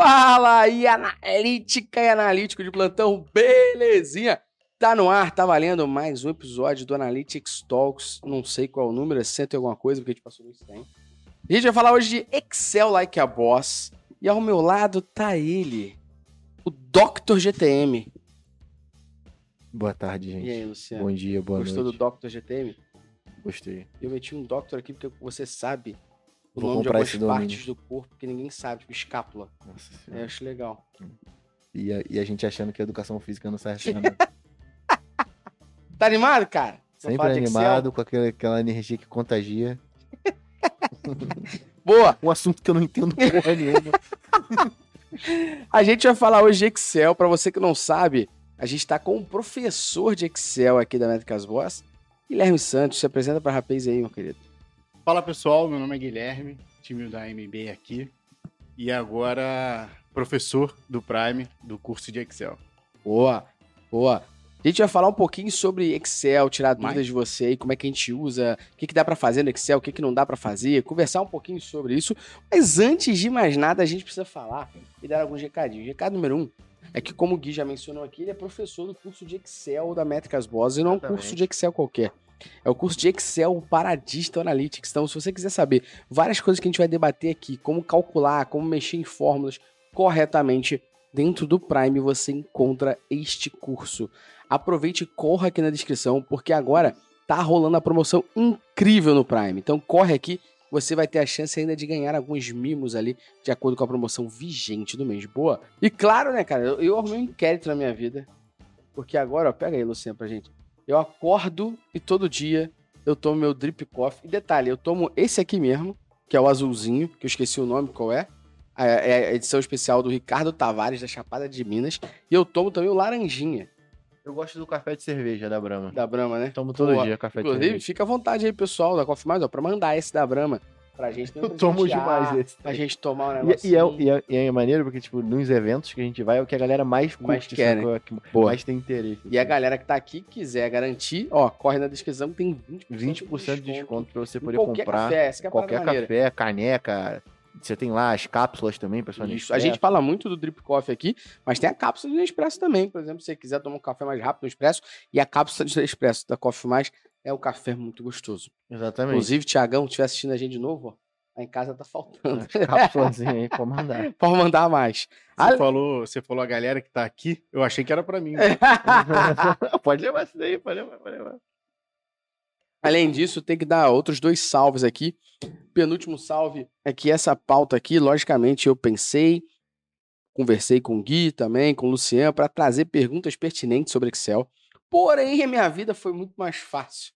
Fala aí, analítica e analítico de plantão, belezinha? Tá no ar, tá valendo mais um episódio do Analytics Talks. Não sei qual o número, é cento e alguma coisa, porque a gente passou no 100. A gente vai falar hoje de Excel Like a Boss. E ao meu lado tá ele, o Dr. GTM. Boa tarde, gente. E aí, Luciano? Bom dia, boa Gostou noite. do Dr. GTM? Gostei. Eu meti um Dr. aqui porque você sabe o Vou nome de comprar algumas partes do corpo que ninguém sabe, tipo escápula. Nossa É, acho legal. E, a, e a gente achando que a educação física não serve pra nada. Tá animado, cara? Vamos Sempre animado, com aquela, aquela energia que contagia. Boa! Um assunto que eu não entendo porra nenhuma. A gente vai falar hoje de Excel. Pra você que não sabe, a gente tá com um professor de Excel aqui da Métricas Boss, Guilherme Santos. Se apresenta pra rapaz aí, meu querido. Fala pessoal, meu nome é Guilherme, time da MB aqui. E agora professor do Prime do curso de Excel. Boa, boa. A gente vai falar um pouquinho sobre Excel, tirar Mais? dúvidas de você aí, como é que a gente usa, o que, que dá pra fazer no Excel, o que, que não dá pra fazer, conversar um pouquinho sobre isso. Mas antes de mais nada, a gente precisa falar e dar alguns recadinhos. Recado número um é que, como o Gui já mencionou aqui, ele é professor do curso de Excel da Métricas Boss e não é um curso de Excel qualquer. É o curso de Excel para Digital Analytics. Então, se você quiser saber várias coisas que a gente vai debater aqui, como calcular, como mexer em fórmulas corretamente, dentro do Prime você encontra este curso. Aproveite e corra aqui na descrição, porque agora tá rolando a promoção incrível no Prime. Então corre aqui, você vai ter a chance ainda de ganhar alguns mimos ali, de acordo com a promoção vigente do mês. Boa? E claro, né, cara, eu, eu arrumei um inquérito na minha vida. Porque agora, ó, pega aí, Luciano, pra gente. Eu acordo e todo dia eu tomo meu drip coffee. E detalhe, eu tomo esse aqui mesmo, que é o azulzinho, que eu esqueci o nome, qual é? A- É a edição especial do Ricardo Tavares, da Chapada de Minas. E eu tomo também o laranjinha, Eu gosto do café de cerveja da Brahma. da Brahma, né? Tomo todo Boa. dia café de Inclusive, cerveja. fica à vontade aí, pessoal, da Coffee Mais, ó, pra mandar esse da Brahma pra gente. Eu tomo demais esse. Pra gente tomar um E, negócio. e é, e, é, e é maneiro porque, tipo, nos eventos que a gente vai, é o que a galera mais curte, Mais quer, sacou? É que Boa. mais tem interesse. E a galera que tá aqui quiser garantir, ó, corre na descrição tem 20%, 20% de desconto pra você poder qualquer comprar. café. Essa é qualquer maneira. café, caneca. Você tem lá as cápsulas também, pessoal. Isso. A gente fala muito do Drip Coffee aqui, mas tem a cápsula de Nespresso também. Por exemplo, se você quiser tomar um café mais rápido no Expresso, e a cápsula de Nespresso da Coffee Mais é um café muito gostoso. Exatamente. Inclusive, Tiagão, se estiver assistindo a gente de novo, ó, em casa tá faltando. As cápsulazinhas aí pra mandar. Pode mandar mais. Você, Ah, falou, você falou a galera que tá aqui, eu achei que era pra mim. pode levar isso daí, pode levar, pode levar. Além disso, tem que dar outros dois salves aqui. Penúltimo salve é que essa pauta aqui, logicamente, eu pensei, conversei com o Gui também, com o Luciano, para trazer perguntas pertinentes sobre Excel. Porém, a minha vida foi muito mais fácil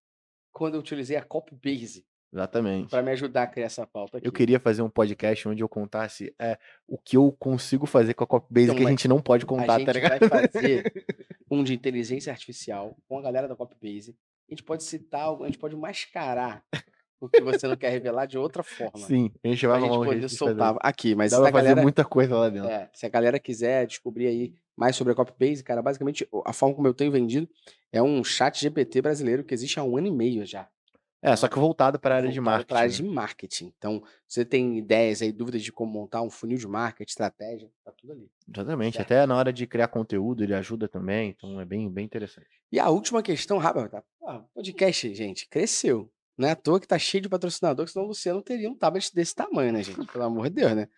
quando eu utilizei a Copybase Exatamente. para me ajudar a criar essa pauta aqui. Eu queria fazer um podcast onde eu contasse é, o que eu consigo fazer com a Copybase Então, que a gente não pode a contar, gente tá ligado? vai fazer um de inteligência artificial com a galera da Copybase. A gente pode citar, a gente pode mascarar o que você não quer revelar de outra forma. Sim, a gente vai Pra gente poder soltar aqui, mas Dá pra a fazer galera, muita coisa lá dentro. é, se a galera quiser descobrir aí mais sobre a Copybase, cara, basicamente a forma como eu tenho vendido é um chat GPT brasileiro que existe há um ano e meio já. É, só que voltado para a área de marketing. pra área né? de marketing. Então, você tem ideias aí, dúvidas de como montar um funil de marketing, estratégia, tá tudo ali. Exatamente, até na hora de criar conteúdo ele ajuda também, então é bem, bem interessante. E a última questão, rápida, tá? Ah, podcast, gente, cresceu. Não é à toa que tá cheio de patrocinador, que senão o Luciano teria um tablet desse tamanho, né, gente? Pelo amor de Deus, né?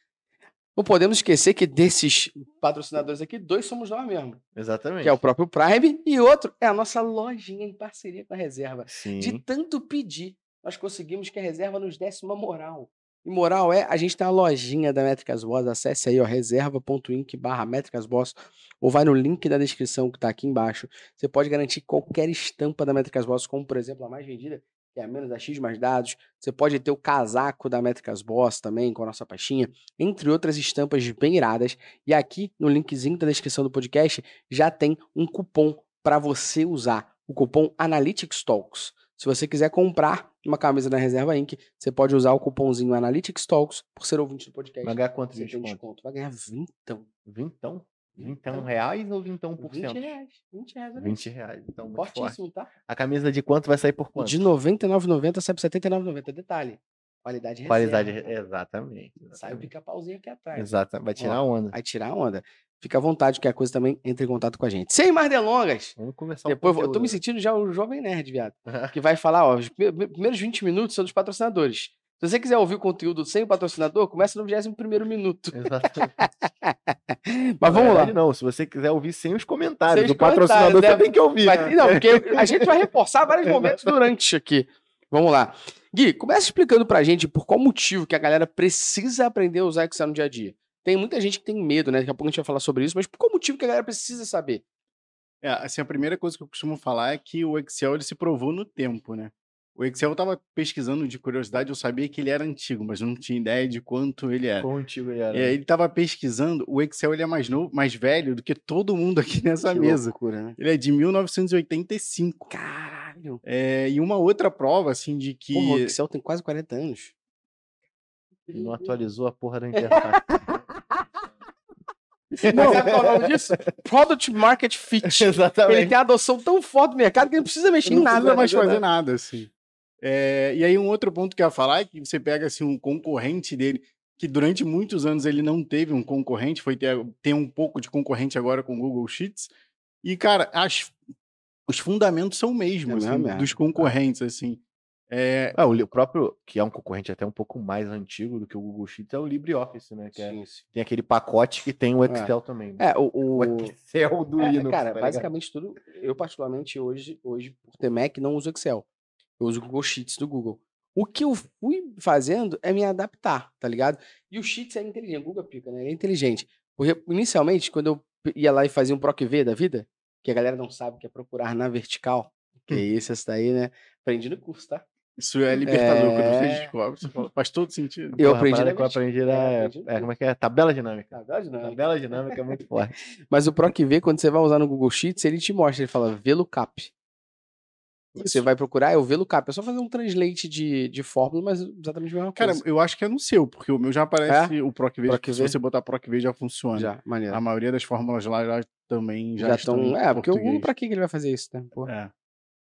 Não podemos esquecer que desses patrocinadores aqui, dois somos nós mesmo. Exatamente. Que é o próprio Prime e outro é a nossa lojinha em parceria com a Reserva. Sim. De tanto pedir, nós conseguimos que a Reserva nos desse uma moral. E moral é, a gente tem a lojinha da Métricas Boss, acesse aí, ó, reserva.inc barra Métricas Boss, ou vai no link da descrição que tá aqui embaixo. Você pode garantir qualquer estampa da Métricas Boss, como por exemplo a mais vendida, que é a menos da X mais dados. Você pode ter o casaco da Métricas Boss também, com a nossa pastinha, entre outras estampas bem iradas. E aqui no linkzinho da descrição do podcast já tem um cupom para você usar, o cupom Analytics Talks. Se você quiser comprar uma camisa da Reserva Inc., você pode usar o cupomzinho Analytics Talks por ser ouvinte do podcast. Vai ganhar quanto de desconto? desconto. Vai ganhar vintão. Vintão? Vintão reais ou vintão por 20 cento? reais. 20 reais. olha 20 isso. reais. Então, muito forte. Fortíssimo, tá? A camisa de quanto vai sair por quanto? De R$ 99,90 sai por R$ 79,90. Detalhe. Qualidade reserva. Qualidade, exatamente. Sai o Exatamente. pica-pauzinho aqui atrás. Exatamente. Vai tirar onda. Aí tirar a onda. Fica à vontade que a coisa também entre em contato com a gente. Sem mais delongas. Vamos começar Depois o eu tô me sentindo já o Jovem Nerd, viado. Que vai falar, ó, os pri- primeiros 20 minutos são dos patrocinadores. Se você quiser ouvir o conteúdo sem o patrocinador, começa no 21 minuto. Exatamente. Mas vamos lá. Não, se você quiser ouvir sem os comentários Sem os do patrocinador, comentários, você né? tem que ouvir. Vai- né? não, porque a gente vai reforçar vários momentos durante aqui. Vamos lá. Gui, começa explicando pra gente por qual motivo que a galera precisa aprender a usar Excel no dia a dia. Tem muita gente que tem medo, né? Daqui a pouco a gente vai falar sobre isso, mas por qual motivo que a galera precisa saber? É, assim, a primeira coisa que eu costumo falar é que o Excel ele se provou no tempo, né? O Excel eu tava pesquisando de curiosidade, eu sabia que ele era antigo, mas não tinha ideia de quanto ele era. Quão antigo ele era. E aí ele tava pesquisando, o Excel ele é mais novo, mais velho do que todo mundo aqui nessa Que mesa. loucura, né? Ele é de 1985. Caralho. É, e uma outra prova, assim, de que. Porra, o Excel tem quase 40 anos. Não atualizou a porra da interface. Não, sabe qual é o nome disso? Product Market Fit. Ele Exatamente. tem a adoção tão forte do mercado que ele não precisa mexer em não nada. precisa mais né? fazer nada, assim. É, e aí um outro ponto que eu ia falar é que você pega assim um concorrente dele, que durante muitos anos ele não teve um concorrente, foi ter, ter um pouco de concorrente agora com o Google Sheets. E, cara, as- os fundamentos são o mesmo, É assim, mesmo, é. dos concorrentes, assim. É, Ah, o, próprio, que é um concorrente até um pouco mais antigo do que o Google Sheets, é o LibreOffice, né? Que é- Sim, sim. tem aquele pacote que tem o Excel também. né? É, o, o- O Excel do É, Linux. cara, tá basicamente tudo. Eu, particularmente, hoje, hoje, por ter Mac, não uso Excel. Eu uso o Google Sheets do Google. O que eu fui fazendo é me adaptar, tá ligado? E o Sheets é inteligente, o Google pica, né? Ele é inteligente. Porque, inicialmente, quando eu ia lá e fazia um PROC-V da vida, que a galera não sabe que é procurar na vertical, que é isso, essa daí, né? Aprendi no curso, tá? isso é libertador quando você É. descobre. Faz todo sentido. Eu Porra, aprendi na aprendi era, É, é, como é que é? Tabela dinâmica. Verdade, não. Tabela dinâmica é muito forte. Mas o PROC-V, quando você vai usar no Google Sheets, ele te mostra, ele fala VLOOKUP. Você vai procurar, é o VLOOKUP. É só fazer um translate de, de fórmula, mas exatamente a mesma Cara, coisa. eu acho que é no seu, porque o meu já aparece o PROC-V. PROC-V? Se você botar PROC-V já funciona. Já, maneiro. A maioria das fórmulas lá já também já, Já estão É, porque o pra que que ele vai fazer isso, né? Porra. É.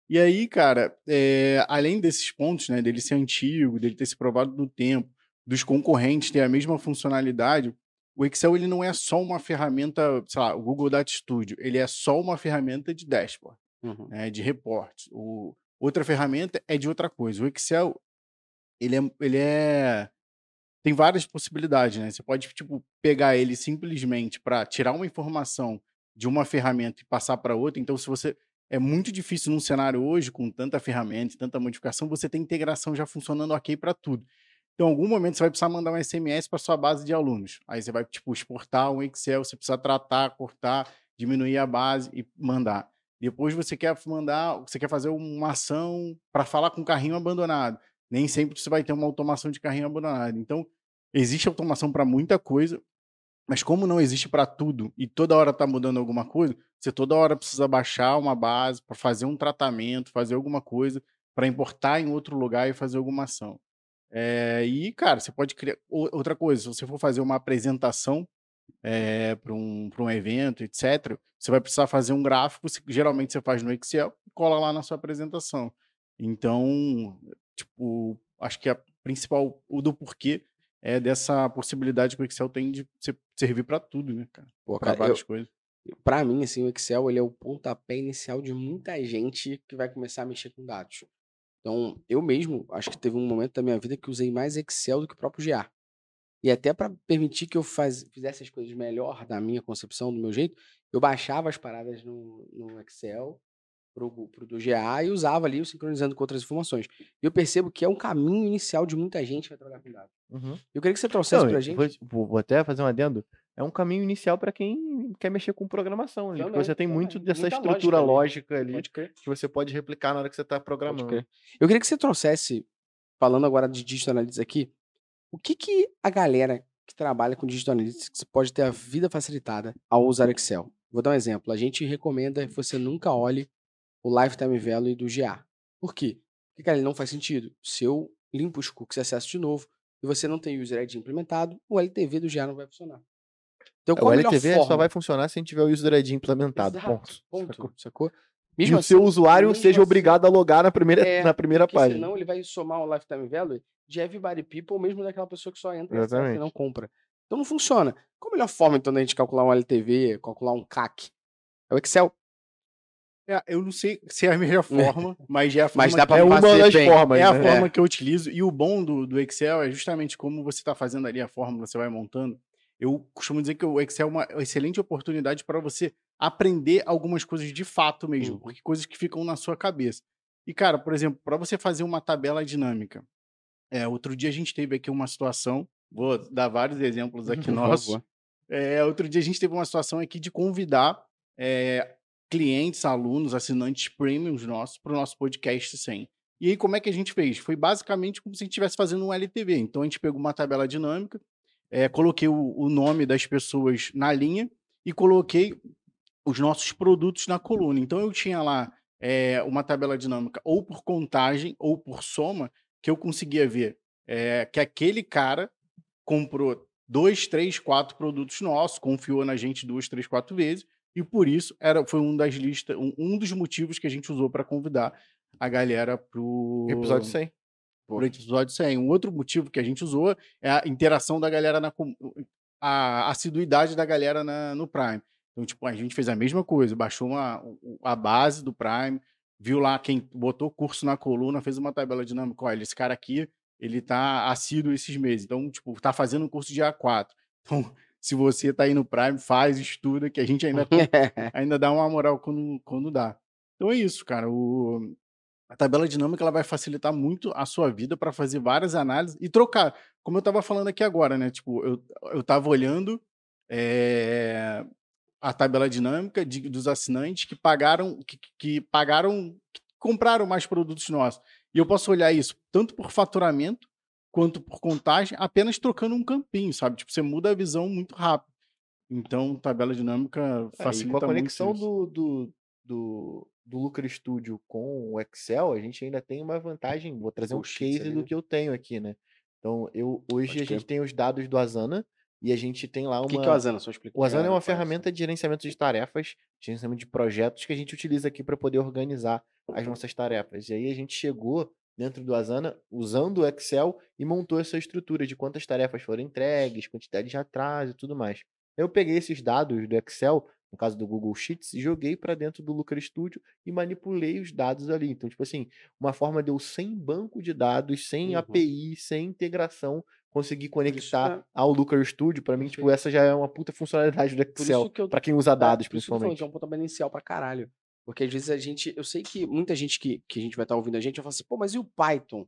E aí, cara, é, além desses pontos, né, dele ser antigo, dele ter se provado no tempo, dos concorrentes ter a mesma funcionalidade, o Excel ele não é só uma ferramenta, sei lá, o Google Data Studio, ele é só uma ferramenta de dashboard, Uhum. né, de reportes. O, outra ferramenta é de outra coisa. O Excel, ele é, ele é tem várias possibilidades, né? Você pode tipo pegar ele simplesmente para tirar uma informação de uma ferramenta e passar para outra. Então, se você é muito difícil num cenário hoje com tanta ferramenta, tanta modificação, você tem integração já funcionando ok para tudo. Então, em algum momento você vai precisar mandar um SMS para sua base de alunos. Aí você vai tipo exportar um Excel, você precisa tratar, cortar, diminuir a base e mandar. Depois você quer mandar, você quer fazer uma ação para falar com o carrinho abandonado. Nem sempre você vai ter uma automação de carrinho abandonado. Então, existe automação para muita coisa, mas como não existe para tudo e toda hora está mudando alguma coisa, você toda hora precisa baixar uma base para fazer um tratamento, fazer alguma coisa, para importar em outro lugar e fazer alguma ação. É, e, cara, você pode criar. Outra coisa, se você for fazer uma apresentação para um, pra um evento, etc., você vai precisar fazer um gráfico, geralmente você faz no Excel, e cola lá na sua apresentação. Então, tipo, acho que a principal, o do porquê é dessa possibilidade que o Excel tem de ser- servir para tudo, né, cara? Pô, Para várias eu, coisas. pra mim, assim, o Excel ele é o pontapé inicial de muita gente que vai começar a mexer com dados. Então, eu mesmo, acho que teve um momento da minha vida que usei mais Excel do que o próprio GA. E até para permitir que eu faz, fizesse as coisas melhor da minha concepção, do meu jeito, eu baixava as paradas no, no Excel pro, pro do GA e usava ali, sincronizando com outras informações. E eu percebo que é um caminho inicial de muita gente vai trabalhar com dados. Uhum. Eu queria que você trouxesse pra eu gente. vou, vou- até fazer um adendo. É um caminho inicial para quem quer mexer com programação ali. porque você tem muito dessa Muita estrutura lógica lógica ali Pode crer. que você pode replicar na hora que você está programando. Eu queria que você trouxesse, falando agora de Digital Analytics aqui, o que, que a galera que trabalha com Digital Analytics pode ter a vida facilitada ao usar Excel? Vou dar um exemplo. A gente recomenda que você nunca olhe o Lifetime Value do GA. Por quê? Porque, cara, ele não faz sentido. Se eu limpo os cookies e acesso de novo e você não tem o User ID implementado, o LTV do GA não vai funcionar. Então, É, qual O LTV forma? só vai funcionar se a gente tiver o user ID implementado. Exato, Ponto. Ponto, Sacou? sacou? e Mesmo o seu assim, usuário mesmo seja assim- obrigado a logar na primeira, É, na primeira página. senão ele vai somar o lifetime value de everybody people, mesmo daquela pessoa que só entra e Exatamente. e não compra. Então não funciona. Qual a melhor forma, então, da gente calcular um LTV, calcular um CAC? É o Excel. É, eu não sei se é a melhor forma, mas é a forma Mas dá que- pra É uma das bem. formas, É a né? forma que eu utilizo. E o bom do, do Excel é justamente como você está fazendo ali a fórmula, você vai montando. Eu costumo dizer que o Excel é uma excelente oportunidade para você aprender algumas coisas de fato mesmo, Uhum. porque coisas que ficam na sua cabeça. E, cara, por exemplo, para você fazer uma tabela dinâmica, é, outro dia a gente teve aqui uma situação, vou dar vários exemplos aqui nossos. É, outro dia a gente teve uma situação aqui de convidar é, clientes, alunos, assinantes premiums nossos para o nosso podcast 100. E aí, como é que a gente fez? Foi basicamente como se a gente estivesse fazendo um LTV. Então, a gente pegou uma tabela dinâmica, é, coloquei o, o nome das pessoas na linha e coloquei os nossos produtos na coluna. Então, eu tinha lá é, uma tabela dinâmica ou por contagem ou por soma, que eu conseguia ver é, que aquele cara comprou dois, três, quatro produtos nossos, confiou na gente duas, três, quatro vezes, e por isso era, foi um das listas, um, um dos motivos que a gente usou para convidar a galera pro Episódio 100. pro episódio 100. Um outro motivo que a gente usou é a interação da galera na com- a assiduidade da galera na- no Prime. Então, tipo, a gente fez a mesma coisa, baixou uma, a base do Prime, viu lá quem botou curso na coluna, fez uma tabela dinâmica, olha, esse cara aqui, ele tá assíduo esses meses. Então, tipo, tá fazendo um curso de A4. Então, se você tá aí no Prime, faz, estuda, que a gente ainda ainda dá uma moral quando, quando dá. Então é isso, cara. O, a tabela dinâmica ela vai facilitar muito a sua vida para fazer várias análises e trocar. Como eu estava falando aqui agora, né? Tipo, eu, eu tava olhando eh, a tabela dinâmica de- dos assinantes que pagaram, que, que pagaram, que compraram mais produtos nossos. E eu posso olhar isso tanto por faturamento quanto por contagem, apenas trocando um campinho, sabe? Tipo, você muda a visão muito rápido. Então, tabela dinâmica É, facilita com a conexão do, do, do, do Lucra Studio com o Excel, a gente ainda tem uma vantagem. Vou trazer um Os sheets case do que eu tenho aqui, né? Então, eu, hoje Pode a gente tem os dados do Asana e a gente tem lá O uma. que, que é o Asana? Só explica. O Asana é uma Qual ferramenta de gerenciamento de tarefas, gerenciamento de projetos que a gente utiliza aqui para poder organizar as nossas tarefas. E aí a gente chegou dentro do Asana usando o Excel e montou essa estrutura de quantas tarefas foram entregues, quantidade de atraso e tudo mais. Eu peguei esses dados do Excel, no caso do Google Sheets, e joguei para dentro do Looker Studio e manipulei os dados ali. Então, tipo assim, uma forma de eu sem banco de dados, sem Uhum. API, sem integração, conseguir conectar é- ao Looker Studio, para mim, tipo, essa já é uma puta funcionalidade do Excel, isso que eu para quem usa dados, É, isso tô falando principalmente. que é um pontapé inicial pra caralho. Porque às vezes a gente. Eu sei que muita gente que, que a gente vai estar ouvindo a gente vai falar assim, pô, mas e o Python?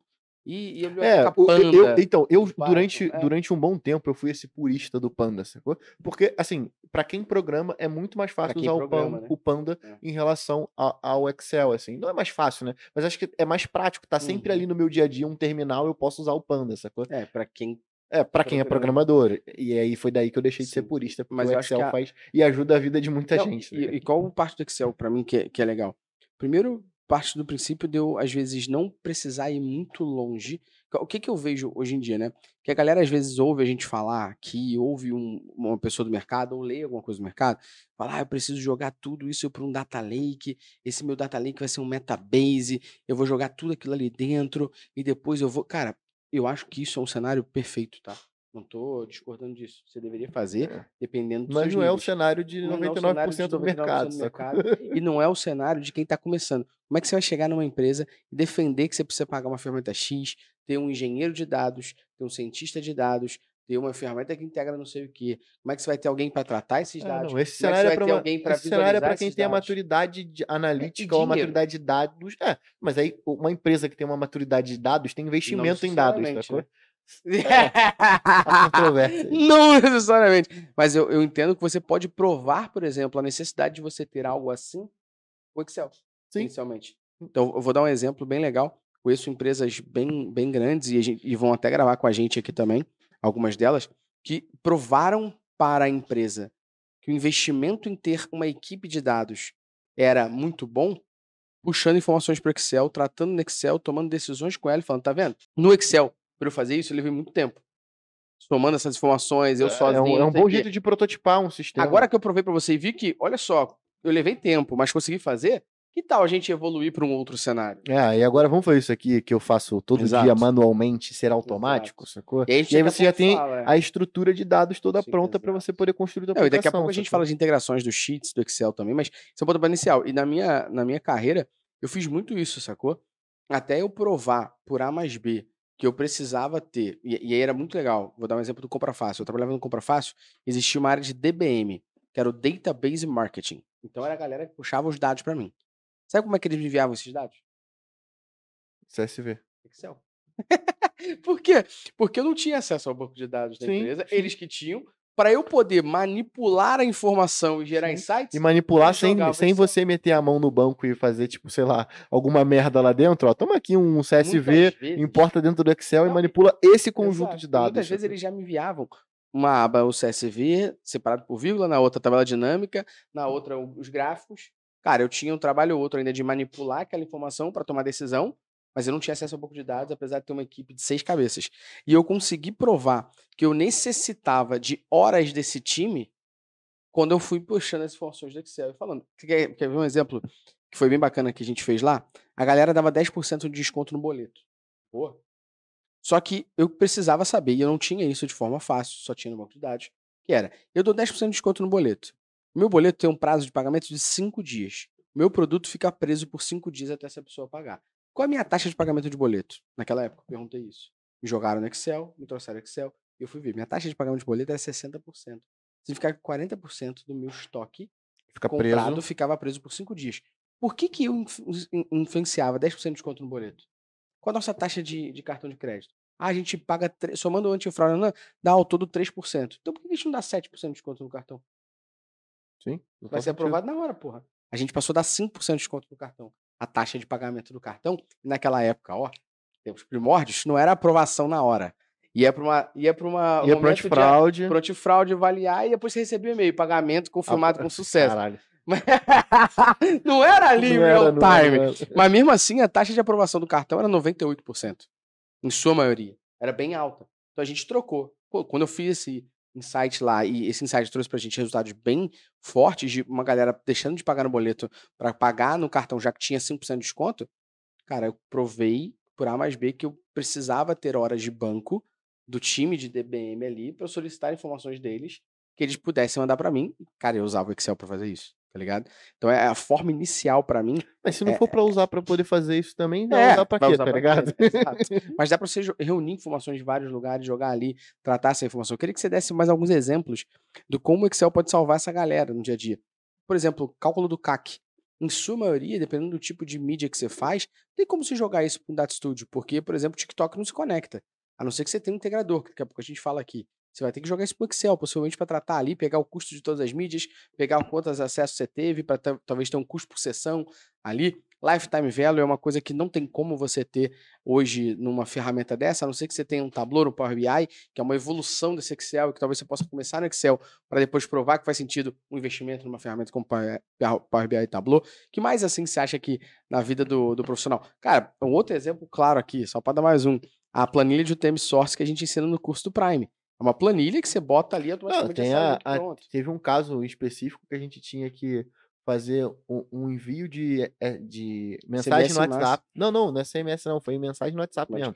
E, e É, o- eu, eu- então, eu Python, durante, é. durante um bom tempo eu fui esse purista do Panda, sacou? Porque, assim, para quem programa é muito mais fácil usar o programa, Panda, né? o Panda É. em relação a- ao Excel, assim. Não é mais fácil, né? Mas acho que é mais prático, tá sempre Uhum. ali no meu dia a dia um terminal, eu posso usar o Panda, sacou? É, pra quem. É, para quem é Programa. programador. E aí foi daí que eu deixei de ser Sim. purista, porque Mas o Excel a- faz e ajuda a vida de muita Não, gente. né, e, e qual parte do Excel pra mim que é, que é legal? Primeiro, parte do princípio de eu, às vezes, não precisar ir muito longe. O que, que eu vejo hoje em dia, né? Que a galera às vezes ouve a gente falar aqui, ouve um- uma pessoa do mercado, ou lê alguma coisa do mercado, fala, ah, eu preciso jogar tudo isso para um data lake, esse meu data lake vai ser um metabase, eu vou jogar tudo aquilo ali dentro, e depois eu vou. Cara, eu acho que isso é um cenário perfeito, tá? Não tô discordando disso. Você deveria fazer, É. dependendo dos Mas não é o níveis. cenário de Não é o 99% cenário de do mercado, 99% do mercado, e não é o cenário de quem está começando. Como é que você vai chegar numa empresa e defender que você precisa pagar uma ferramenta X, ter um engenheiro de dados, ter um cientista de dados, ter uma ferramenta que integra não sei o quê? Como é que você vai ter alguém para tratar esses É, dados? não, esse é cenário você é para uma- alguém para esse cenário é para quem tem a dados? maturidade de analítica ou a maturidade de dados. É, mas aí uma empresa que tem uma maturidade de dados tem investimento em dados, né? Não necessariamente. Mas eu, eu entendo que você pode provar, por exemplo, a necessidade de você ter algo assim com o Excel, Sim. inicialmente. Então, eu vou dar um exemplo bem legal. Conheço empresas bem, bem grandes e, gente- e vão até gravar com a gente aqui também, algumas delas, que provaram para a empresa que o investimento em ter uma equipe de dados era muito bom, puxando informações para o Excel, tratando no Excel, tomando decisões com ela e falando, tá vendo? No Excel, para eu fazer isso, eu levei muito tempo. Somando essas informações, eu É sozinho. um, é um bom o jeito de prototipar um sistema. Agora que eu provei para você e vi que, olha só, eu levei tempo, mas consegui fazer, Que tal a gente evoluir para um outro cenário? É, e agora vamos fazer isso aqui que eu faço todo Exato. dia manualmente ser automático, sacou? E E aí você já tem fala, é. a estrutura de dados toda Sim, pronta para exato. você poder construir a Não, e aplicação. daqui a pouco a gente sacou? fala de integrações do Sheets, do Excel também, mas isso é um pontapé inicial. E na minha, na minha carreira, eu fiz muito isso, sacou? Até eu provar por A mais B que eu precisava ter, e, e aí era muito legal, vou dar um exemplo do Compra Fácil. Eu trabalhava no Compra Fácil, existia uma área de DBM, que era o Database Marketing. Então era a galera que puxava os dados para mim. Sabe como é que eles me enviavam esses dados? CSV. Excel. Por quê? Porque eu não tinha acesso ao banco de dados da Sim, empresa, eles que tinham, para eu poder manipular a informação e gerar Sim. insights. E manipular sem, sem você meter a mão no banco e fazer, tipo, sei lá, alguma merda lá dentro, ó. Toma aqui um CSV, vezes- importa dentro do Excel e Não, manipula esse conjunto Exato. de E dados. Muitas vezes sacou? eles já me enviavam uma aba, o CSV, separado por vírgula, na outra tabela dinâmica, na outra os gráficos. Cara, eu tinha um trabalho ou outro ainda de manipular aquela informação para tomar decisão, mas eu não tinha acesso ao banco de dados, apesar de ter uma equipe de seis cabeças. E eu consegui provar que eu necessitava de horas desse time quando eu fui puxando as informações do Excel e falando. Quer, quer ver um exemplo que foi bem bacana que a gente fez lá? A galera dava 10% de desconto no boleto. Pô. Só que eu precisava saber, e eu não tinha isso de forma fácil, só tinha no banco de dados, que era, eu dou 10% de desconto no boleto. Meu boleto tem um prazo de pagamento de 5 dias. Meu produto fica preso por 5 dias até essa pessoa pagar. Qual é a minha taxa de pagamento de boleto? Naquela época, eu perguntei isso. Me jogaram no Excel, me trouxeram Excel, e eu fui ver. Minha taxa de pagamento de boleto era 60%. Significa que 40% do meu estoque Fica comprado preso. ficava preso por 5 dias. Por que, que eu influ- in- influenciava 10% de desconto no boleto? Qual a nossa taxa de, de cartão de crédito? Ah, a gente paga, somando o antifraude, não, dá ao todo 3%. Então por que a gente não dá 7% de desconto no cartão? Sim. Vai ser sentido. aprovado na hora, porra. A gente passou a dar 5% de desconto no cartão. A taxa de pagamento do cartão, e naquela época, ó, tempos primórdios, não era aprovação na hora. Ia para uma. Ia para uma. Ia pro momento de- antifraude. pro antifraude avaliar e depois você recebia e-mail. Pagamento confirmado Ah, com sucesso. Caralho. Não era ali real era, time. era. Mas mesmo assim, a taxa de aprovação do cartão era 98%. Em sua maioria. Era bem alta. Então a gente trocou. Pô, quando eu fiz esse insight lá, e esse insight trouxe pra gente resultados bem fortes, de uma galera deixando de pagar no boleto para pagar no cartão, já que tinha 5% de desconto, cara, eu provei por A mais B que eu precisava ter horas de banco do time de DBM ali para solicitar informações deles que eles pudessem mandar para mim. Cara, eu usava o Excel para fazer isso, tá ligado? Então é a forma inicial para mim Mas se não É- for pra usar pra poder fazer isso também, não é, usar vai quê, usar tá ligado? quê? Mas dá pra você reunir informações de vários lugares, jogar ali, tratar essa informação. Eu queria que você desse mais alguns exemplos do como o Excel pode salvar essa galera no dia a dia. Por exemplo, cálculo do CAC. Em sua maioria, dependendo do tipo de mídia que você faz, tem como você jogar isso com o Data Studio, porque, por exemplo, o TikTok não se conecta. A não ser que você tenha um integrador, que daqui a pouco a gente fala aqui. Você vai ter que jogar isso pro Excel, possivelmente para tratar ali, pegar o custo de todas as mídias, pegar quantos acessos você teve, para talvez ter um custo por sessão ali. Lifetime Value é uma coisa que não tem como você ter hoje numa ferramenta dessa, a não ser que você tenha um Tableau no Power BI, que é uma evolução desse Excel, que talvez você possa começar no Excel para depois provar que faz sentido um investimento numa ferramenta como Power Power BI e Tableau. que mais assim você acha que na vida do, do profissional? Cara, um outro exemplo claro aqui, só para dar mais um, a planilha de UTM Source que a gente ensina no curso do Prime. É uma planilha que você bota ali Não, automaticamente sai a, a- pronto. teve um caso específico que a gente tinha que fazer um, um envio de, é, de mensagem no SMS. WhatsApp. Não, não, não é SMS não, foi mensagem no WhatsApp mesmo.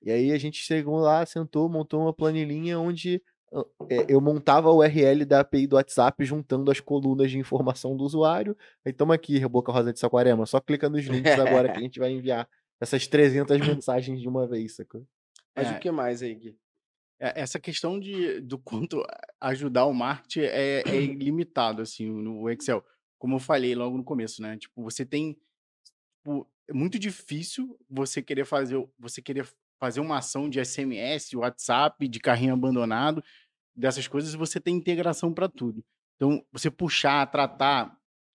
E aí a gente chegou lá, sentou, montou uma planilhinha onde ah, é, eu montava a URL da API do WhatsApp juntando as colunas de informação do usuário. Aí toma aqui, Boca Rosa de Saquarema, só clica nos links agora que a gente vai enviar essas 300 mensagens de uma vez, sacou? Mas É. o que mais aí, Gui? É, Essa questão de, do quanto ajudar o marketing é, é ilimitado, assim, no Excel. Como eu falei logo no começo, né? Tipo, você tem... tipo, é muito difícil você querer fazer, você querer fazer uma ação de SMS, WhatsApp, de carrinho abandonado, dessas coisas, você tem integração para tudo. Então, você puxar, tratar,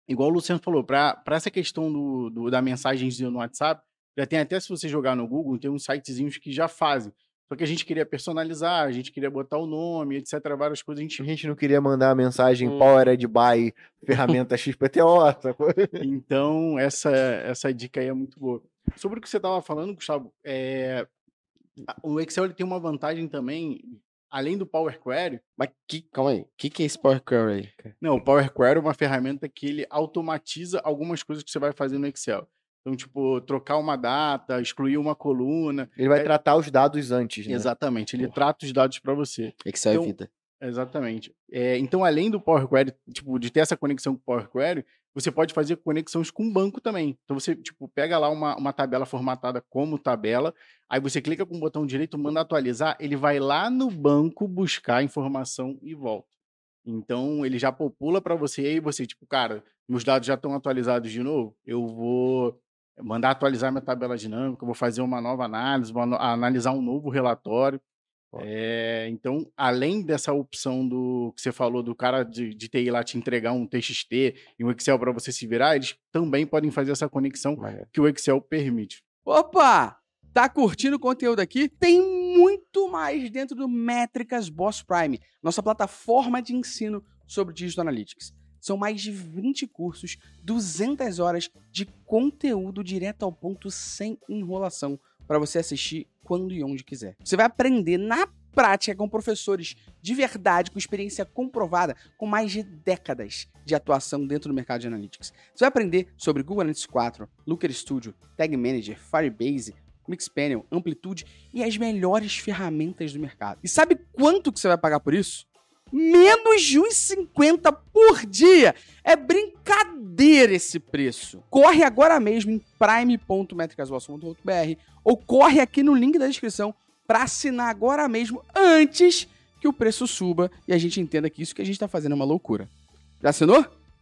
igual o Luciano falou, para essa questão do, do- da mensagenzinha no WhatsApp, já tem até se você jogar no Google, tem uns sitezinhos que já fazem. Só que a gente queria personalizar, a gente queria botar o nome, etc. Várias coisas a gente A gente não queria mandar a mensagem Hum. Powered by ferramenta XPTO, sacou? Então, essa, essa dica aí é muito boa. Sobre o que você estava falando, Gustavo, é, o Excel ele tem uma vantagem também, além do Power Query, Mas que, calma aí. O que, que é esse Power Query? não, o Power Query é uma ferramenta que ele automatiza algumas coisas que você vai fazer no Excel. Então, tipo, trocar uma data, excluir uma coluna. Ele vai É- tratar os dados antes, né? Exatamente, ele Porra. trata os dados para você. Excel Então, vida. Exatamente. É, então, além do Power Query, tipo, de ter essa conexão com o Power Query, você pode fazer conexões com o banco também. Então, você, tipo, pega lá uma, uma tabela formatada como tabela, aí você clica com o botão direito, manda atualizar, ele vai lá no banco buscar a informação e volta. Então, ele já popula para você, e aí você, tipo, cara, meus dados já estão atualizados de novo, eu vou mandar atualizar minha tabela dinâmica, vou fazer uma nova análise, vou analisar um novo relatório. É, então, além dessa opção do que você falou do cara de, de TI lá te entregar um TXT e um Excel para você se virar, eles também podem fazer essa conexão que o Excel permite. Opa! Tá curtindo o conteúdo aqui? Tem muito mais dentro do Métricas Boss Prime, nossa plataforma de ensino sobre Digital Analytics. São mais de 20 cursos, 200 horas de conteúdo direto ao ponto sem enrolação para você assistir quando e onde quiser. Você vai aprender na prática com professores de verdade, com experiência comprovada, com mais de décadas de atuação dentro do mercado de analytics. Você vai aprender sobre Google Analytics 4, Looker Studio, Tag Manager, Firebase, Mixpanel, Amplitude e as melhores ferramentas do mercado. E sabe quanto que você vai pagar por isso? Menos de 1,50 por dia! É brincadeira esse preço. Corre agora mesmo em prime.metricaswatson.br ou corre aqui no link da descrição para assinar agora mesmo antes que o preço suba e a gente entenda que isso que a gente está fazendo é uma loucura. Já assinou?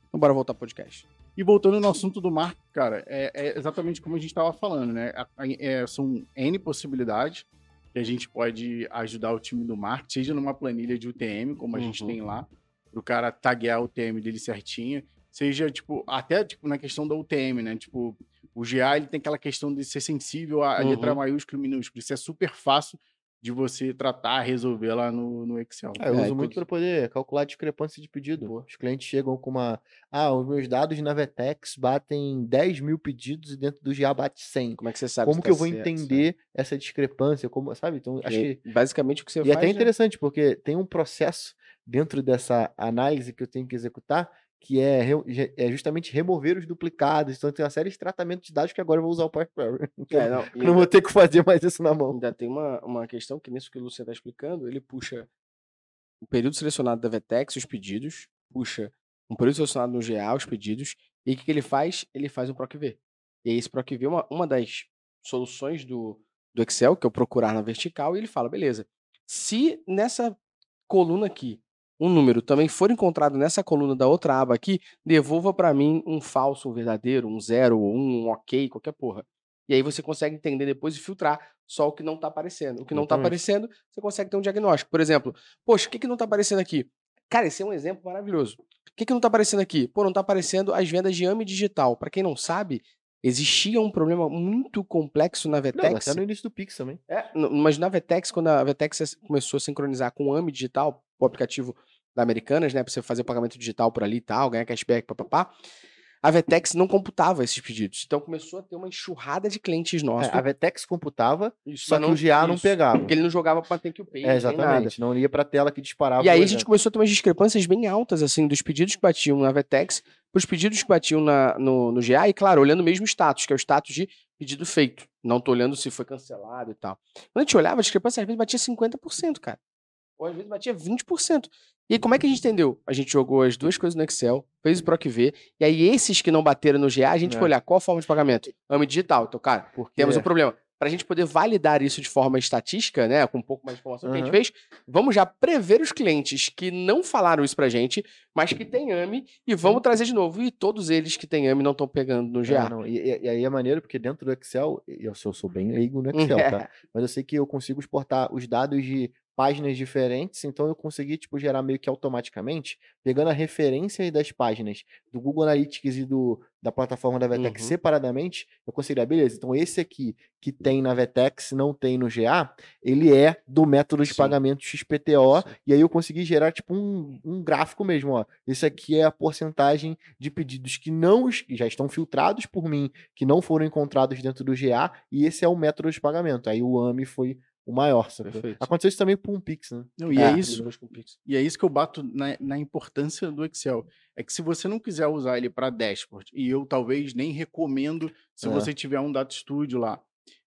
Então bora voltar pro podcast. E voltando no assunto do marketing, cara, é, é exatamente como a gente estava falando, né? É, são N possibilidades que a gente pode ajudar o time do marketing, seja numa planilha de UTM, como a gente Uhum. tem lá, o cara taguear o UTM dele certinho, seja, tipo, até tipo, na questão da UTM, né? Tipo, o GA ele tem aquela questão de ser sensível à à Uhum. letra maiúscula e minúscula. Isso é super fácil de você tratar, resolver lá no, no Excel. Ah, eu É, uso muito para poder calcular a discrepância de pedido. Os clientes chegam com uma. Ah, os meus dados na Vetex batem 10 mil pedidos e dentro do GA bate 100. Como é que você sabe Como que tá eu vou certo, entender essa discrepância? Como, sabe? Então, acho E, que. basicamente o que você E faz até é- interessante, porque tem um processo dentro dessa análise que eu tenho que executar, que é, é justamente remover os duplicados. Então, tem uma série de tratamentos de dados que agora eu vou usar o Power Query. É, não, Não vou ter que fazer mais isso na mão. Ainda tem uma, uma questão que nisso que o Luciano está explicando, ele puxa o período selecionado da Vetex, os pedidos, puxa um período selecionado no GA, os pedidos, e o que, que ele faz? Ele faz um PROC-V. E aí esse PROC-V é uma, uma das soluções do, do Excel, que é o procurar na vertical, e ele fala, beleza, se nessa coluna aqui um número também for encontrado nessa coluna da outra aba aqui, devolva para mim um falso, um verdadeiro, um zero, um, um ok, qualquer porra. E aí você consegue entender depois e filtrar só o que não está aparecendo. O que não está aparecendo, você consegue ter um diagnóstico. Por exemplo, poxa, o que, que não está aparecendo aqui? Cara, esse é um exemplo maravilhoso. O que, que não está aparecendo aqui? Pô, não está aparecendo as vendas de AMI digital. Para quem não sabe, existia um problema muito complexo na Não, Vetex. até no início do Pix também. É, mas na Vetex, quando a Vetex começou a sincronizar com o AMI Digital, o aplicativo da Americanas, né, para você fazer o pagamento digital por ali e tal, ganhar cashback, papapá, a Vetex não computava esses pedidos. Então começou a ter uma enxurrada de clientes É, nossos. a Vetex computava, Isso, só que o GA não pegava. Porque ele não jogava para thank you page, É, exatamente. Não ia pra tela que disparava. E aí o a gente começou a ter umas discrepâncias bem altas, assim, dos pedidos que batiam na Vetex pros pedidos que batiam na, no, no GA, e claro, olhando o mesmo status, que é o status de pedido feito. Não tô olhando se foi cancelado e tal. Quando a gente olhava, a discrepância às vezes batia 50%, cara. Ou às vezes batia 20%. E aí, como é que a gente entendeu? A gente jogou as duas coisas no Excel, fez o PROC-V, e aí esses que não bateram no GA, a gente É. foi olhar qual a forma de pagamento. AME digital. Então, cara, Porque temos um problema. Para a gente poder validar isso de forma estatística, né, com um pouco mais de informação que a gente fez, vamos já prever os clientes que não falaram isso pra gente, mas que têm AMI, e vamos trazer de novo. E todos eles que têm AMI não estão pegando no É, GA. não, e, e- aí é maneiro, porque dentro do Excel, eu sou, sou bem leigo no Excel, tá? Mas eu sei que eu consigo exportar os dados de páginas diferentes, então eu consegui, tipo, gerar meio que automaticamente, pegando a referência das páginas do Google Analytics e do, da plataforma da Vetex Uhum. separadamente, eu conseguiria, beleza, então esse aqui que tem na Vetex, não tem no GA, ele é do método de Sim. pagamento XPTO, Sim. e aí eu consegui gerar, tipo, um, um gráfico mesmo, ó. Esse aqui é a porcentagem de pedidos que não que já estão filtrados por mim, que não foram encontrados dentro do GA, e esse é o método de pagamento. Aí o AMI foi o maior. Perfeito. Aconteceu isso também com o Pix, né? Não, e É, é isso. E é isso que eu bato na, na importância do Excel. É que se você não quiser usar ele para dashboard, e eu talvez nem recomendo se É. você tiver um Data Studio lá,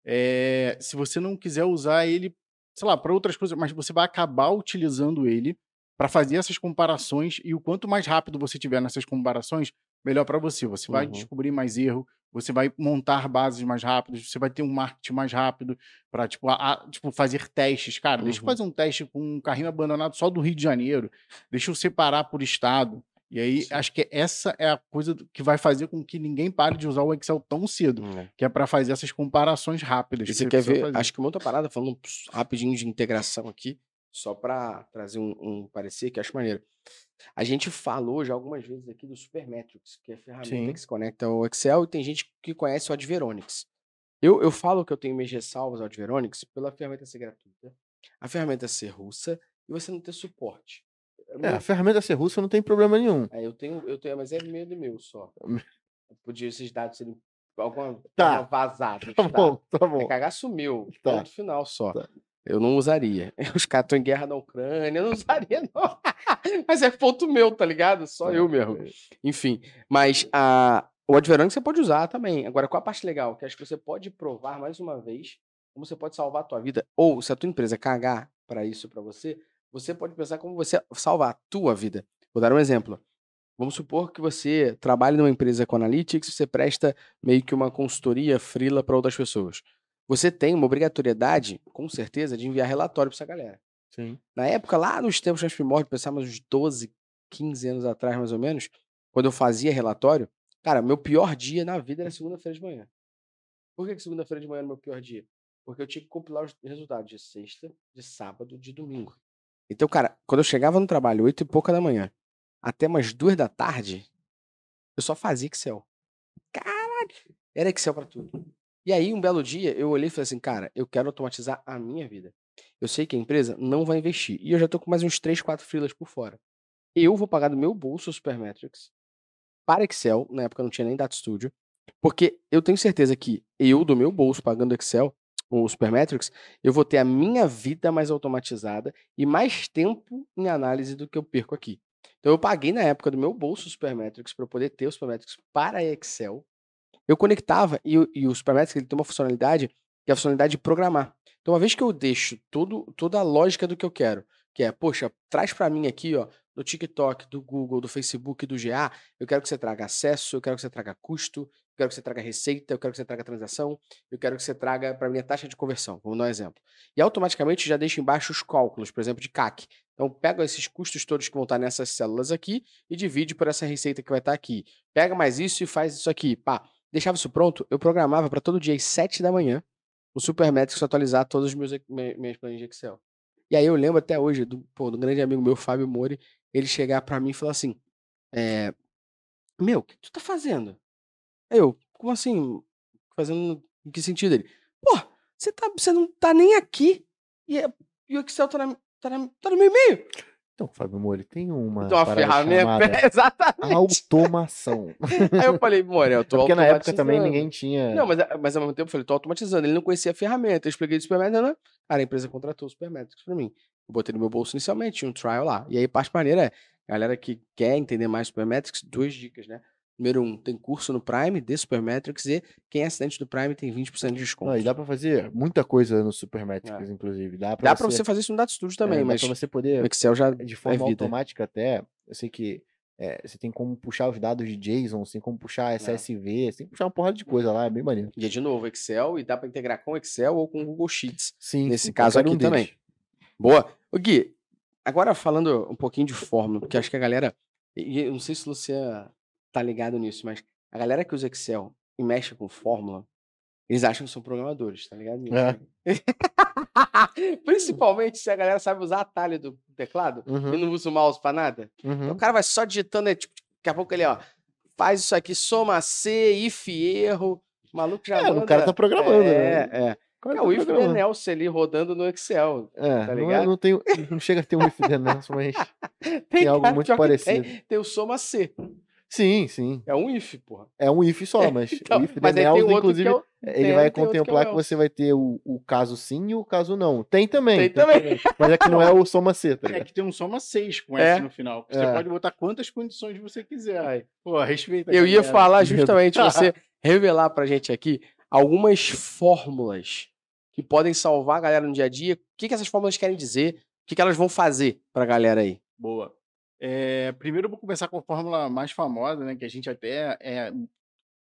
é, se você não quiser usar ele, sei lá, para outras coisas, mas você vai acabar utilizando ele para fazer essas comparações e o quanto mais rápido você tiver nessas comparações, melhor para você. Você vai Uhum. descobrir mais erro, você vai montar bases mais rápidas, você vai ter um marketing mais rápido para tipo, a- tipo, fazer testes. Cara, deixa eu Uhum. fazer um teste com um carrinho abandonado só do Rio de Janeiro. Deixa eu separar por estado. E aí, Sim. acho que essa é a coisa que vai fazer com que ninguém pare de usar o Excel tão cedo, É. que é para fazer essas comparações rápidas. E que você quer ver? fazer. Acho que uma outra parada, falando rapidinho de integração aqui, só para trazer um, um parecer que acho maneiro. A gente falou já algumas vezes aqui do Supermetrics, que é a ferramenta Sim. que se conecta ao Excel, e tem gente que conhece o Adveronics. Eu, eu falo que eu tenho minhas ressalvas ao Adveronics pela ferramenta ser gratuita, a ferramenta ser russa e você não ter suporte. É, a ferramenta ser russa não tem problema nenhum. Aí eu tenho, eu tenho, mas é medo meu só. Podia esses dados serem alguma Tá. vazados. Tá bom, tá bom. É cagar sumiu. Tá. Ponto final só. Tá. Eu não usaria. Os caras estão em guerra na Ucrânia, eu não usaria, não. mas é ponto meu, tá ligado? Só É, eu mesmo. Enfim, mas a, o Adveronic você pode usar também. Agora, qual a parte legal? Que acho que você pode provar mais uma vez como você pode salvar a tua vida. Ou se a tua empresa cagar para isso para você, você pode pensar como você salvar a tua vida. Vou dar um exemplo. Vamos supor que você trabalha numa empresa com Analytics, você presta meio que uma consultoria frila para outras pessoas. Você tem uma obrigatoriedade, com certeza, de enviar relatório para essa galera. Sim. Na época, lá nos tempos mais primórdios, pensar mais uns 12, 15 anos atrás, mais ou menos, quando eu fazia relatório, cara, meu pior dia na vida era segunda-feira de manhã. Por que, que segunda-feira de manhã era meu pior dia? Porque eu tinha que compilar os resultados de sexta, de sábado, de domingo. Então, cara, quando eu chegava no trabalho, oito e pouca da manhã, até umas duas da tarde, eu só fazia Excel. Caralho! Era Excel pra tudo. E aí, um belo dia, eu olhei e falei assim, cara, eu quero automatizar a minha vida. Eu sei que a empresa não vai investir. E eu já tô com mais uns 3, 4 freelas por fora. Eu vou pagar do meu bolso o Supermetrics para Excel, na época não tinha nem Data Studio, porque eu tenho certeza que eu, do meu bolso, pagando Excel, o Supermetrics, eu vou ter a minha vida mais automatizada e mais tempo em análise do que eu perco aqui. Então eu paguei na época do meu bolso o Supermetrics para poder ter o Supermetrics para Excel. Eu conectava e, e o Supermetrics ele tem uma funcionalidade que é a funcionalidade de programar. Então, uma vez que eu deixo todo, toda a lógica do que eu quero, que é, poxa, traz para mim aqui, ó, do TikTok, do Google, do Facebook, do GA, eu quero que você traga acesso, eu quero que você traga custo, eu quero que você traga receita, eu quero que você traga transação, eu quero que você traga para mim a taxa de conversão, vamos dar um exemplo. E automaticamente já deixa embaixo os cálculos, por exemplo, de CAC. Então, pega esses custos todos que vão estar nessas células aqui e divide por essa receita que vai estar aqui. Pega mais isso e faz isso aqui. Pá, deixava isso pronto, eu programava para todo dia às 7 da manhã o Supermetrics atualizar os meus, me- minhas planilhas de Excel. E aí eu lembro até hoje do, pô, do grande amigo meu, Fábio Mori, ele chegar pra mim e falar assim: é, Meu, o que tu tá fazendo? Eu, como assim? Fazendo em que sentido? Ele, pô, você, tá, você não tá nem aqui e, é- e o Excel tá, na, tá, na- tá no meu e-mail. Então, Fábio Mori, tem uma, Então, uma ferramenta. Exatamente. automação. Aí eu falei, Mori, eu tô Porque na época também automatizando." ninguém tinha. Não, mas, mas ao mesmo tempo eu falei, tô automatizando. Ele não conhecia a ferramenta. Eu expliquei do Supermetrics, né? A empresa contratou o Supermetrics pra mim. Eu botei no meu bolso inicialmente, tinha um trial lá. E aí, parte maneira é, galera que quer entender mais Supermetrics, duas dicas, né? Número um, tem curso no Prime de Supermetrics e quem é assinante do Prime tem 20% de desconto. Não, e dá pra fazer muita coisa no Supermetrics, inclusive. Dá É. Dá você, você fazer isso no Data Studio é, também, dá mas pra você o poder, Excel já de é forma vida. automática até, eu sei que é, você tem como puxar os dados de JSON, você tem como É. puxar SSV, você tem que puxar uma porrada de coisa lá, é bem maneiro. E é de novo, Excel, e dá pra integrar com Excel ou com Google Sheets. Sim, Nesse sim, caso aqui um deles. também. Boa. O Gui, agora falando um pouquinho de fórmula, porque acho que a galera. Eu não sei se o Luciano tá ligado nisso, mas a galera que usa Excel e mexe com fórmula, eles acham que são programadores, tá ligado? nisso, É. né? Principalmente se a galera sabe usar atalho do teclado Uhum, e não usa o mouse pra nada. Então uhum. o cara vai só digitando, é, tipo, daqui a pouco ele, ó, faz isso aqui, soma C, if erro. O maluco já É, o manda. cara tá programando, é, né? É, O é tá o if programando. Nelson ali rodando no Excel. É, tá não, é- ligado? não, tem, não chega a ter um if the Nelson, mas Tem, algo cara, muito parecido. Tem, tem o soma C. Sim, sim. É um if, porra. É um if só, mas Então, o if mas tem outro inclusive, que é o... ele tem- vai tem outro que é o contemplar que, você vai ter o, o caso sim e o caso não. Tem também. Tem também. Mas é que não é o soma C, tá É ligado? que tem um soma 6 com É. S no final. Você É. pode botar quantas condições você quiser. Ai. Pô, respeita. Eu ia galera. falar justamente você revelar pra gente aqui algumas fórmulas que podem salvar a galera no dia a dia. O que, que essas fórmulas querem dizer? O que, que elas vão fazer pra galera aí? Boa. É, primeiro vou começar com a fórmula mais famosa, né? Que a gente até é,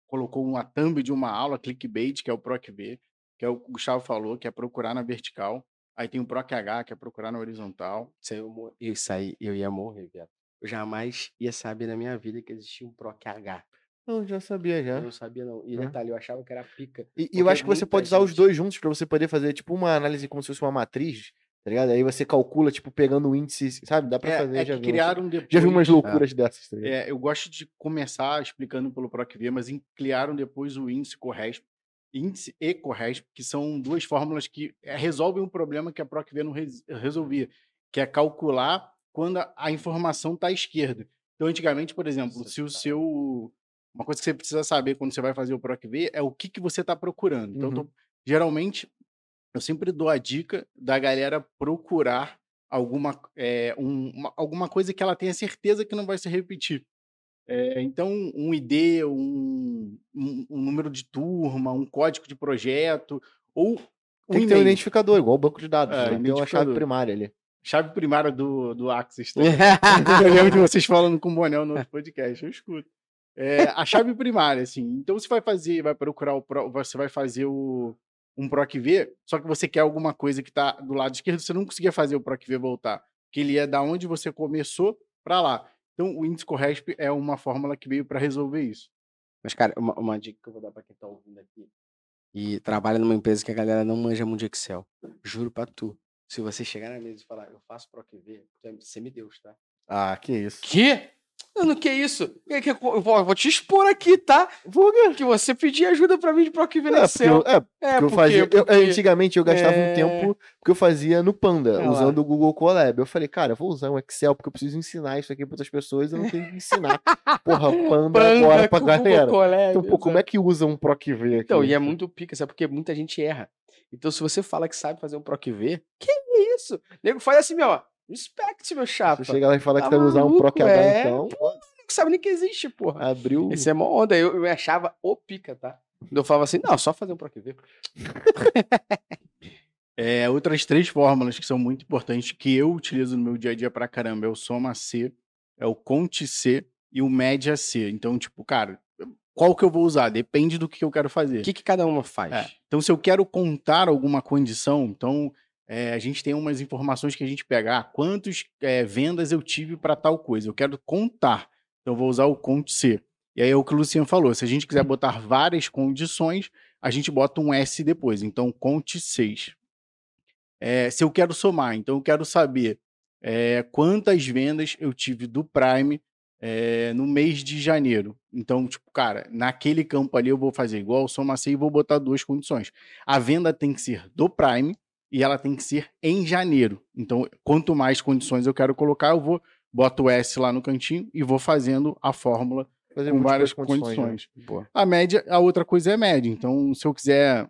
colocou uma thumb de uma aula, clickbait, que é o PROCV, que é o que o Gustavo falou, que é procurar na vertical. Aí tem o PROCH, que é procurar na horizontal. Isso aí, eu, isso aí eu ia morrer, viado. Eu jamais ia saber na minha vida que existia um PROC-H. Não, já sabia já. Eu não sabia, não. E Hã? detalhe, eu achava que era pica. E, eu acho que você pode usar os gente- dois juntos pra você poder fazer tipo uma análise como se fosse uma matriz, tá ligado? Aí você calcula, tipo, pegando o índice, sabe? Dá pra É, fazer, é já umas- criaram depois... Já vi umas loucuras dessas, tá? É, eu gosto de começar explicando pelo PROCV, mas criaram depois o índice Corresp, índice e Corresp, que são duas fórmulas que é, resolvem um problema que a PROCV não res- resolvia, que é calcular quando a, a informação está à esquerda. Então, antigamente, por exemplo, Nossa, se o cara. seu... Uma coisa que você precisa saber quando você vai fazer o PROCV é o que, que você está procurando. Então, Uhum. tô- geralmente, eu sempre dou a dica da galera procurar alguma, é, um- uma- alguma coisa que ela tenha certeza que não vai se repetir. É, então, um ID, um, um- um número de turma, um código de projeto, ou um Tem que ter um identificador, igual o banco de dados. É, né? Uma chave primária ali. Chave primária do, do Axis. tá? Eu lembro de vocês falando com o Bonel no outro podcast, eu escuto. É, a chave primária, assim. Então você vai fazer, vai procurar o você vai fazer o, um PROC-V, só que você quer alguma coisa que está do lado esquerdo, você não conseguia fazer o PROC-V voltar, que ele é da onde você começou para lá. Então o índice Corresp é uma fórmula que veio para resolver isso. Mas, cara, uma, uma dica que eu vou dar pra quem tá ouvindo aqui. E trabalha numa empresa que a galera não manja muito de Excel. Juro pra tu. Se você chegar na mesa e falar, eu faço PROC-V, tu é semideus, tá? Ah, que isso. Que? Mano, que isso? Que- Eu vou, eu vou te expor aqui, tá? Que você pedir ajuda pra mim de PROC-V no É, porque Excel. eu, é, porque É, eu fazia. eu- porque- antigamente eu gastava é- um tempo que eu fazia no Panda, É lá. usando o Google Colab. Eu falei, cara, eu vou usar um Excel porque eu preciso ensinar isso aqui para outras pessoas. Eu não tenho que ensinar. Porra, Panda, agora pra galera. Colab, Então, pô, como é que usa um PROC-V aqui? Então, e é muito pica, sabe? Porque muita gente erra. Então, se você fala que sabe fazer um PROC-V, que isso? O nego faz assim, meu, ó. Respect, meu chapa. Você chega lá e fala Tá que sabe usar um maluco, PROC-H, é, então. Não sabe nem que existe, porra. Abriu. Esse é mó onda. Eu, eu me achava o pica, tá? Eu falava assim, não, só fazer um PROC-V. É, outras três fórmulas que são muito importantes que eu utilizo no meu dia a dia pra caramba é o Soma C, é o Conte C e o Média C. Então, tipo, cara, qual que eu vou usar? Depende do que eu quero fazer. O que, que cada uma faz? É, Então, se eu quero contar alguma condição, então é, a gente tem umas informações que a gente pega. Ah, quantas vendas eu tive para tal coisa? Eu quero contar. Então, vou usar o Conte C. E aí é o que o Luciano falou. Se a gente quiser botar várias condições, a gente bota um S depois. Então, Conte 6. É, se eu quero somar, então eu quero saber é, quantas vendas eu tive do Prime é, no mês de janeiro. Então, tipo, cara, naquele campo ali eu vou fazer igual Soma C e vou botar duas condições. A venda tem que ser do Prime e ela tem que ser em janeiro. Então, quanto mais condições eu quero colocar, eu vou boto o S lá no cantinho e vou fazendo a fórmula Fazer com várias condições, condições. né? A média, a outra coisa é a média. Então, se eu quiser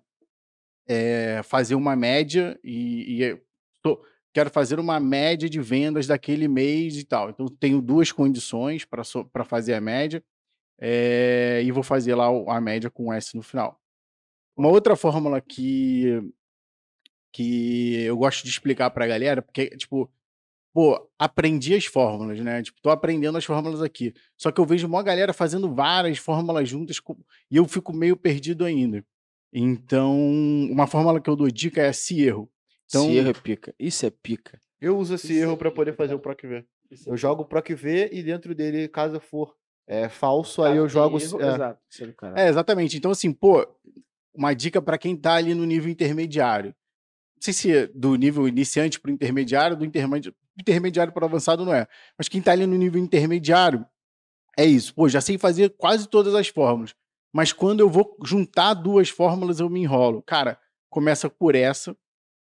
é, fazer uma média e, e tô- quero fazer uma média de vendas daquele mês e tal. Então, tenho duas condições para fazer a média é, e vou fazer lá a média com S no final. Uma outra fórmula que, que eu gosto de explicar para a galera, porque, tipo, pô, aprendi as fórmulas, né? Tipo, tô aprendendo as fórmulas aqui. Só que eu vejo uma galera fazendo várias fórmulas juntas com- e eu fico meio perdido ainda. Então, uma fórmula que eu dou dica é se erro. Então, Se erro é pica. Isso é pica. Eu uso esse Isso erro é para poder fazer o PROC-V. Isso é Eu jogo o PROC-V e dentro dele, caso for é, falso, aí eu jogo. Erro, é, Exato. É. É, exatamente. Então, assim, pô, uma dica para quem tá ali no nível intermediário. Não sei se é do nível iniciante para intermediário, do intermedi- intermediário para avançado não é. Mas quem tá ali no nível intermediário, é isso. Pô, já sei fazer quase todas as fórmulas. Mas quando eu vou juntar duas fórmulas, eu me enrolo. Cara, começa por essa,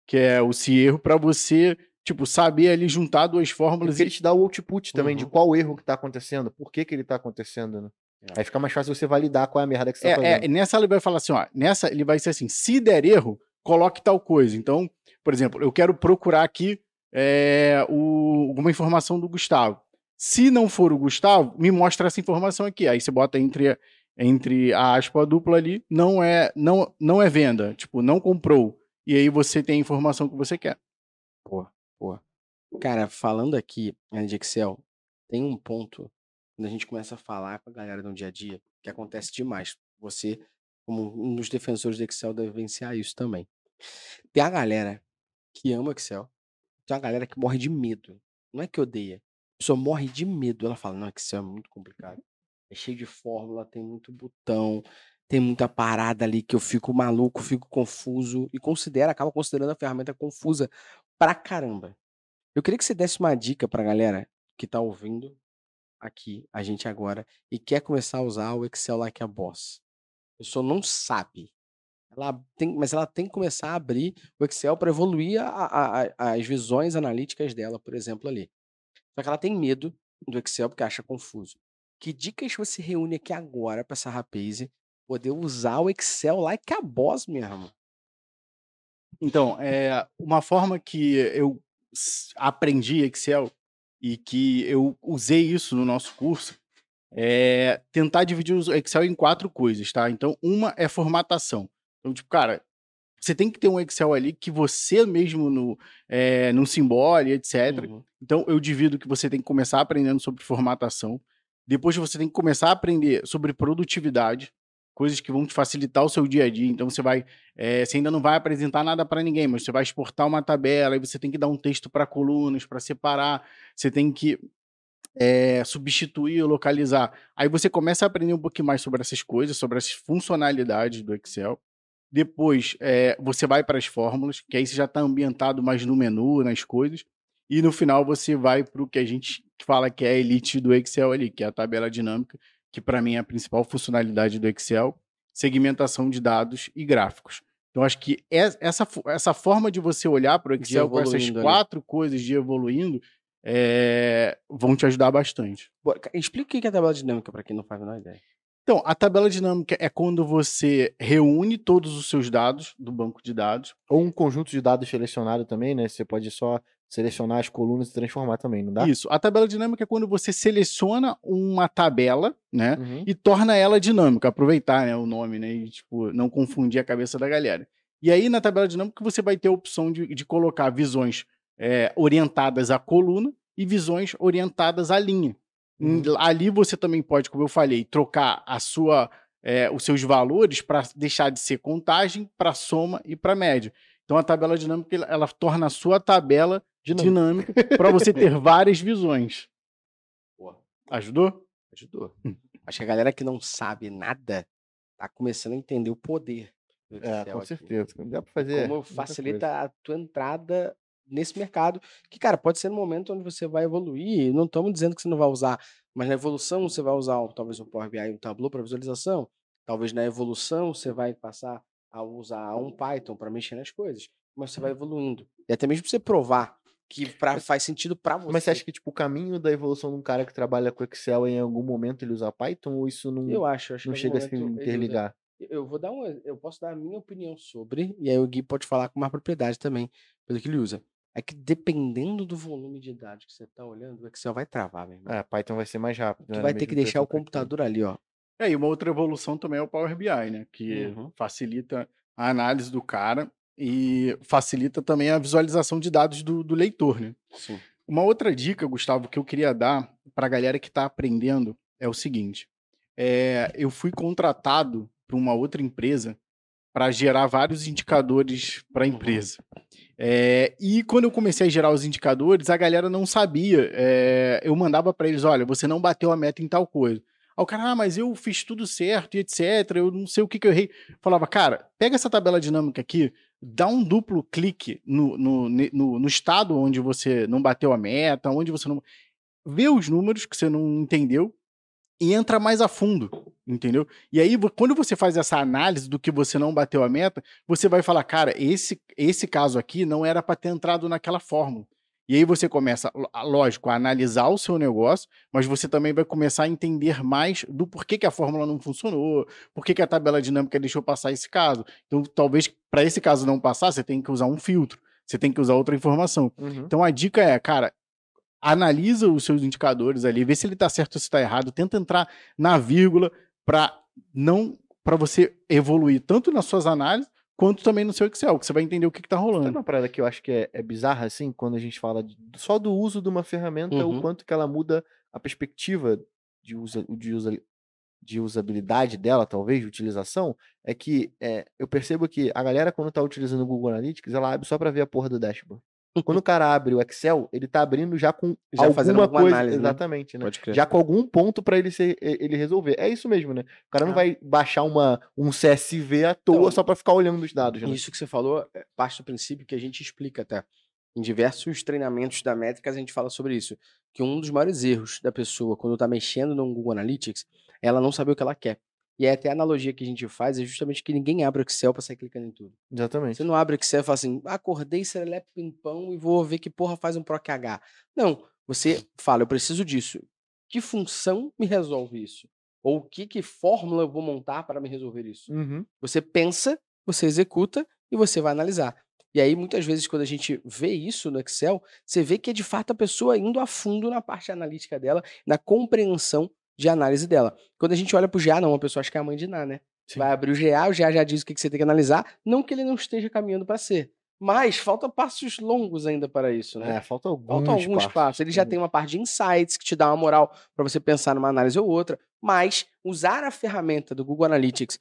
que é o se erro, para você tipo, saber ali juntar duas fórmulas e ele te dá o output também de Uhum. qual erro que tá acontecendo, por que que ele tá acontecendo, né? É. Aí fica mais fácil você validar qual é a merda que você tá É, fazendo. é, nessa ele vai falar assim, ó, nessa ele vai ser assim, se der erro, coloque tal coisa. Então, por exemplo, eu quero procurar aqui é, o, alguma informação do Gustavo. Se não for o Gustavo, me mostra essa informação aqui. Aí você bota entre, entre a aspa dupla ali, não é, não, não é venda, tipo, não comprou. E aí você tem a informação que você quer. Cara, falando aqui de Excel, tem um ponto quando a gente começa a falar com a galera no dia a dia que acontece demais. Você, como um dos defensores do Excel, deve vivenciar isso também. Tem a galera que ama Excel, tem a galera que morre de medo. Não é que odeia, a pessoa morre de medo. Ela fala: Não, Excel é muito complicado. É cheio de fórmula, tem muito botão, tem muita parada ali que eu fico maluco, fico confuso e considera, acaba considerando a ferramenta confusa pra caramba. Eu queria que você desse uma dica pra galera que tá ouvindo aqui a gente agora e quer começar a usar o Excel Like a Boss. A pessoa não sabe. Ela tem, mas ela tem que começar a abrir o Excel para evoluir a- a- a- as visões analíticas dela, por exemplo, ali. Só que ela tem medo do Excel porque acha confuso. Que dicas você reúne aqui agora para essa rapaz poder usar o Excel like a boss mesmo? Então, é, uma forma que eu aprendi Excel e que eu usei isso no nosso curso é tentar dividir o Excel em quatro coisas, tá? Então, uma é formatação. Então, tipo, cara, você tem que ter um Excel ali que você mesmo no, é, no simbole, etc. Uhum. Então, eu divido que você tem que começar aprendendo sobre formatação. Depois você tem que começar a aprender sobre produtividade, coisas que vão te facilitar o seu dia a dia. Então, você vai. eh, você ainda não vai apresentar nada para ninguém, mas você vai exportar uma tabela, aí você tem que dar um texto para colunas, para separar. Você tem que eh, substituir ou localizar. Aí você começa a aprender um pouquinho mais sobre essas coisas, sobre as funcionalidades do Excel. Depois, eh, você vai para as fórmulas, que aí você já está ambientado mais no menu, nas coisas. E no final você vai para o que a gente fala que é a elite do Excel ali, que é a tabela dinâmica, que para mim é a principal funcionalidade do Excel, segmentação de dados e gráficos. Então acho que es- essa, essa forma de você olhar para o Excel com essas evoluindo ali. quatro coisas de evoluindo eh, vão te ajudar bastante. Bora, ca- Explica o que que é a tabela dinâmica para quem não faz a menor ideia. Então, a tabela dinâmica é quando você reúne todos os seus dados do banco de dados Ou um conjunto de dados selecionado também, né? Você pode só selecionar as colunas e transformar também, não dá? Isso. A tabela dinâmica é quando você seleciona uma tabela, né? Uhum. E torna ela dinâmica. Aproveitar né, o nome, né? E, tipo, não confundir a cabeça da galera. E aí, na tabela dinâmica, você vai ter a opção de, de colocar visões é, orientadas à coluna e visões orientadas à linha. Uhum. Ali você também pode, como eu falei, trocar a sua, é, os seus valores para deixar de ser contagem para soma e para média. Então a tabela dinâmica ela, ela torna a sua tabela Dinâmico. dinâmica para você ter várias visões. Porra. Ajudou? Ajudou. Hum. Acho que a galera que não sabe nada tá começando a entender o poder É, com aqui. certeza. Dá pra fazer. Como facilita a tua entrada nesse mercado, que, cara, pode ser no momento onde você vai evoluir. Não estamos dizendo que você não vai usar, mas na evolução você vai usar talvez um Power BI e um Tableau para visualização. Talvez na evolução você vai passar a usar um Python para mexer nas coisas. Mas você vai evoluindo. E até mesmo pra você provar que pra, faz sentido para você. Mas você acha que tipo, o caminho da evolução de um cara que trabalha com Excel em algum momento ele usa Python ou isso não, Eu acho, acho não chega a se interligar? Eu vou dar um, eu posso dar a minha opinião sobre, e aí o Gui pode falar com mais propriedade também, pelo que ele usa. É que dependendo do volume de dados que você tá olhando, o Excel vai travar, meu irmão. É, Python vai ser mais rápido. Tu né? vai ter que deixar o computador ali, ó. É, e uma outra evolução também é o Power BI, né? Que Uhum. facilita a análise do cara e facilita também a visualização de dados do, do leitor, né? Sim. Uma outra dica, Gustavo, que eu queria dar para a galera que está aprendendo é o seguinte: é, eu fui contratado por uma outra empresa para gerar vários indicadores para a Uhum. É, e quando eu comecei a gerar os indicadores, a galera não sabia. é, eu mandava para eles: olha, você não bateu a meta em tal coisa. Aí o cara, ah, mas eu fiz tudo certo e etc. Eu não sei o que, que eu errei. Falava, cara, pega essa tabela dinâmica aqui, dá um duplo clique no, no, no, no estado onde você não bateu a meta, onde você não. Vê os números que você não entendeu e entra mais a fundo, entendeu? E aí, quando você faz essa análise do que você não bateu a meta, você vai falar, cara, esse, esse caso aqui não era para ter entrado naquela fórmula. E aí você começa, lógico, a analisar o seu negócio, mas você também vai começar a entender mais do porquê que a fórmula não funcionou, por que que a tabela dinâmica deixou passar esse caso. Então, talvez para esse caso não passar, você tem que usar um filtro, você tem que usar outra informação. Uhum. Então a dica é, cara, analisa os seus indicadores ali, vê se ele tá certo ou se tá errado, tenta entrar na vírgula para não para você evoluir tanto nas suas análises quanto também no seu Excel, que você vai entender o que, que tá Sabe rolando. uma parada que eu acho que é, é bizarra, assim, quando a gente fala de- só do uso de uma ferramenta, Uhum. o quanto que ela muda a perspectiva de, usa, de, usa, de usabilidade dela, talvez, de utilização, é que é, eu percebo que a galera, quando tá utilizando o Google Analytics, ela abre só pra ver a porra do dashboard. Quando o cara abre o Excel, ele tá abrindo já com Já fazendo alguma alguma coisa. análise, né? exatamente, né? Pode crer. Já com algum ponto pra ele, ser- ele resolver. É isso mesmo, né? O cara não Ah. vai baixar uma, um CSV à toa Então, só pra ficar olhando os dados, né? Isso que você falou é parte do princípio que a gente explica até. Em diversos treinamentos da métricas a gente fala sobre isso. Que um dos maiores erros da pessoa quando está mexendo no Google Analytics é ela não saber o que ela quer. E até a analogia que a gente faz é justamente que ninguém abre o Excel para sair clicando em tudo. Exatamente. Você não abre o Excel e fala assim, acordei, serelepe, pimpão e vou ver que porra faz um PROC H. Não, você fala, eu preciso disso. Que função me resolve isso? Ou que, que fórmula eu vou montar para me resolver isso? Uhum. Você pensa, você executa e você vai analisar. E aí, muitas vezes, quando a gente vê isso no Excel, você vê que é de fato a pessoa indo a fundo na parte analítica dela, na compreensão de análise dela. Quando a gente olha para o GA, não, a pessoa acha que é a mãe de Ná, né? Sim. Vai abrir o GA, o GA já diz o que você tem que analisar, não que ele não esteja caminhando para ser. Mas faltam passos longos ainda para isso, né? É, falta alguns, Faltam alguns passos. Ele já tem uma parte de insights que te dá uma moral para você pensar numa análise ou outra, mas usar a ferramenta do Google Analytics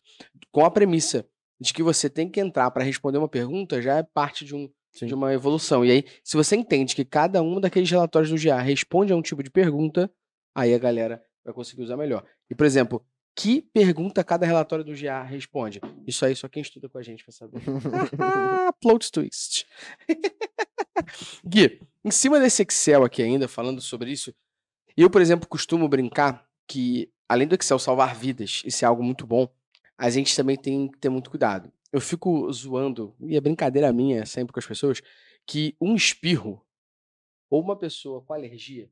com a premissa de que você tem que entrar para responder uma pergunta já é parte de, um, Sim. de uma evolução. E aí, se você entende que cada um daqueles relatórios do GA responde a um tipo de pergunta, aí a galera vai conseguir usar melhor. E, por exemplo, que pergunta cada relatório do GA responde? Isso aí só quem estuda com a gente vai saber. Plot twist. Gui, em cima desse Excel aqui ainda, falando sobre isso, eu, por exemplo, costumo brincar que, além do Excel salvar vidas, isso é algo muito bom, a gente também tem que ter muito cuidado. Eu fico zoando, e é brincadeira minha sempre com as pessoas, que um espirro ou uma pessoa com alergia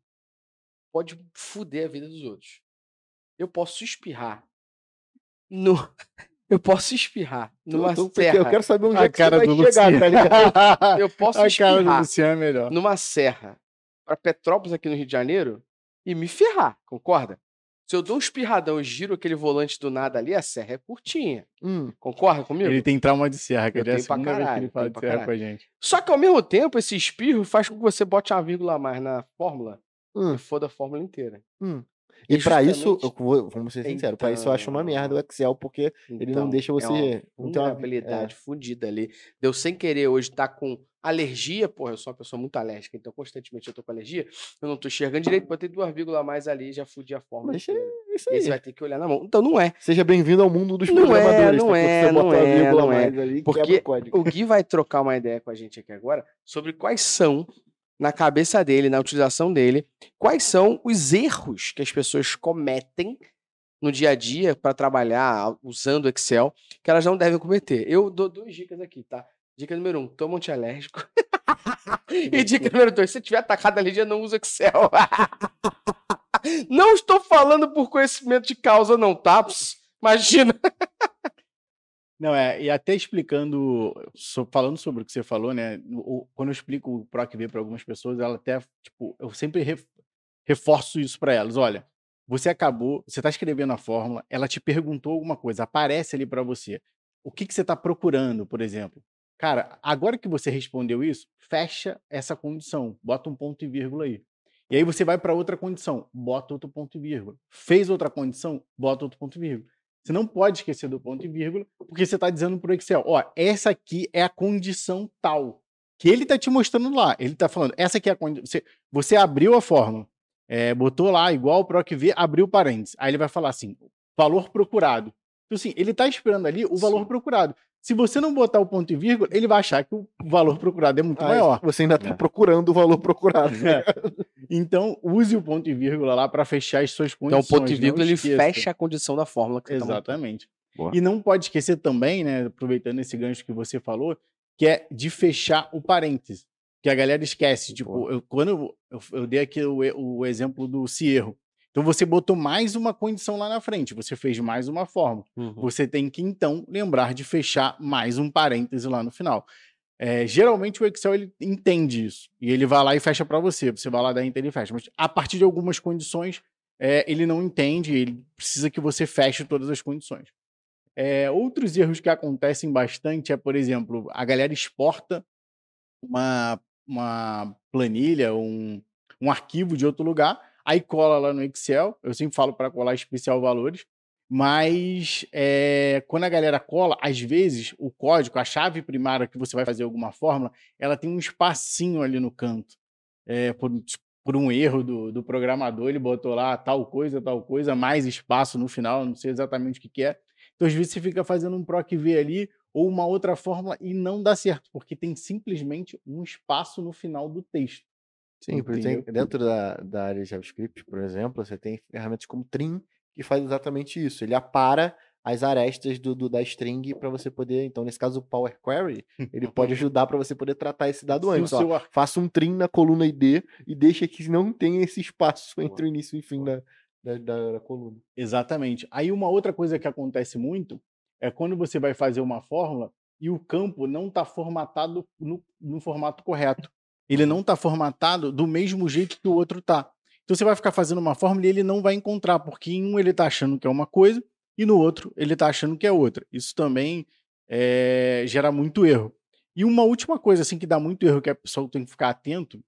pode foder a vida dos outros. Eu posso espirrar no... Eu posso espirrar numa Eu, porque serra. eu quero saber onde A é que cara você do vai chegar, Luciano. tá ligado? Eu posso A cara do espirrar Luciano é melhor. numa serra para Petrópolis aqui no Rio de Janeiro e me ferrar, concorda? Se eu dou um espirradão e giro aquele volante do nada ali, a serra é curtinha. Hum, Concorda comigo? Ele tem trauma de serra, que Eu é a segunda vez que caralho, ele fala de serra caralho. com a gente. Só que ao mesmo tempo, esse espirro faz com que você bote uma vírgula a mais na fórmula hum, e foda a fórmula inteira. hum. E E pra isso, vou- vamos ser sinceros, pra isso eu acho uma merda o Excel, porque ele não Então, deixa é você. não tem uma- vulnerabilidade fudida ali. Deu sem querer hoje estar com alergia, porra, eu sou uma pessoa muito alérgica, então constantemente eu tô com alergia, eu não tô enxergando direito, botei duas vírgulas a mais ali e já fudi a fórmula. Mas inteira. é isso E aí aí. você vai ter que olhar na mão. Então não é. Seja bem-vindo ao mundo dos Não é, programadores. não tá? É, não é, vírgula a não é. ali, Porque. O Gui vai trocar uma ideia com a gente aqui agora sobre quais são, na cabeça dele, na utilização dele, quais são os erros que as pessoas cometem no dia a dia para trabalhar usando o Excel que elas não devem cometer. Eu dou duas dicas aqui, tá? Dica número um, toma um antialérgico. e dica número dois, se tiver atacado a alergia, não usa Excel. não estou falando por conhecimento de causa, não, tá? Imagina. Não, é, e até explicando, so- falando sobre o que você falou, né? o- quando eu explico o PROC-V para algumas pessoas, ela até, tipo, eu sempre ref- reforço isso para elas. Olha, você acabou, você está escrevendo a fórmula, ela te perguntou alguma coisa, aparece ali para você. O que, que você está procurando, por exemplo? Cara, agora que você respondeu isso, fecha essa condição, bota um ponto e vírgula aí. E aí você vai para outra condição, bota outro ponto e vírgula. Fez outra condição, bota outro ponto e vírgula. Você não pode esquecer do ponto e vírgula, porque você está dizendo para o Excel, ó, essa aqui é a condição tal. Que ele está te mostrando lá. Ele está falando, essa aqui é a condição. Você, você abriu a fórmula, é, botou lá igual o PROC-V, abriu parênteses. Aí ele vai falar assim, valor procurado. Então, assim, ele está esperando ali o valor Sim. procurado. Se você não botar o ponto e vírgula, ele vai achar que o valor procurado é muito Aí maior. Você ainda tá É. procurando o valor procurado. É. Então, use o ponto e vírgula lá para fechar as suas Então, condições. o ponto e vírgula ele fecha a condição da fórmula que você tá. Exatamente. Boa. E não pode esquecer também, né, aproveitando esse gancho que você falou, que é de fechar o parêntese. que a galera esquece. Tipo, Boa. eu, quando eu, eu, dei aqui o, o exemplo do Cierro. Então você botou mais uma condição lá na frente, você fez mais uma forma. Uhum. Você tem que então lembrar de fechar mais um parêntese lá no final. É, geralmente o Excel ele entende isso e ele vai lá e fecha para você. Você vai lá dar enter e fecha. Mas a partir de algumas condições é, ele não entende, ele precisa que você feche todas as condições. É, outros erros que acontecem bastante é, por exemplo, a galera exporta uma, uma planilha, um, um arquivo de outro lugar, aí cola lá no Excel. Eu sempre falo para colar especial valores, mas é, quando a galera cola, às vezes o código, a chave primária que você vai fazer alguma fórmula, ela tem um espacinho ali no canto. É, por, por um erro do, do programador, ele botou lá tal coisa, tal coisa, mais espaço no final, não sei exatamente o que, que é. Então, às vezes, você fica fazendo um PROC V ali ou uma outra fórmula e não dá certo, porque tem simplesmente um espaço no final do texto. Sim, por exemplo, Entendeu? dentro da, da área de JavaScript, por exemplo, você tem ferramentas como Trim que faz exatamente isso. Ele apara as arestas do, do- da string para você poder. Então, nesse caso, o Power Query, ele pode ajudar para você poder tratar esse dado antes. ó. ar- Faça um trim na coluna ID e deixa que não tenha esse espaço entre o início e o fim da, da, da- da coluna. Exatamente. Aí uma outra coisa que acontece muito é quando você vai fazer uma fórmula e o campo não está formatado no, no formato correto. Ele não está formatado do mesmo jeito que o outro está. Então você vai ficar fazendo uma fórmula e ele não vai encontrar, porque em um ele está achando que é uma coisa e no outro ele está achando que é outra. Isso também eh, gera muito erro. E uma última coisa assim que dá muito erro que a pessoa tem que ficar atento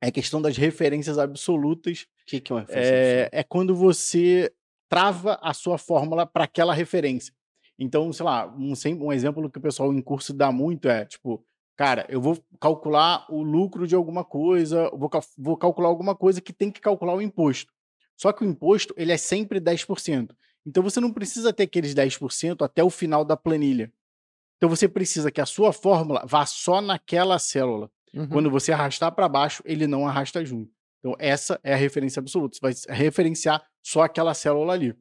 é a questão das referências absolutas O que, que é uma referência é, é quando você trava a sua fórmula para aquela referência. Então, sei lá, um, um exemplo que o pessoal em curso dá muito é, tipo, cara, eu vou calcular o lucro de alguma coisa, vou, vou calcular alguma coisa que tem que calcular o imposto. Só que o imposto, ele é sempre 10%. Então, você não precisa ter aqueles 10% até o final da planilha. Então, você precisa que a sua fórmula vá só naquela célula. Uhum. Quando você arrastar para baixo, ele não arrasta junto. Então, essa é a referência absoluta. Você vai referenciar só aquela célula ali.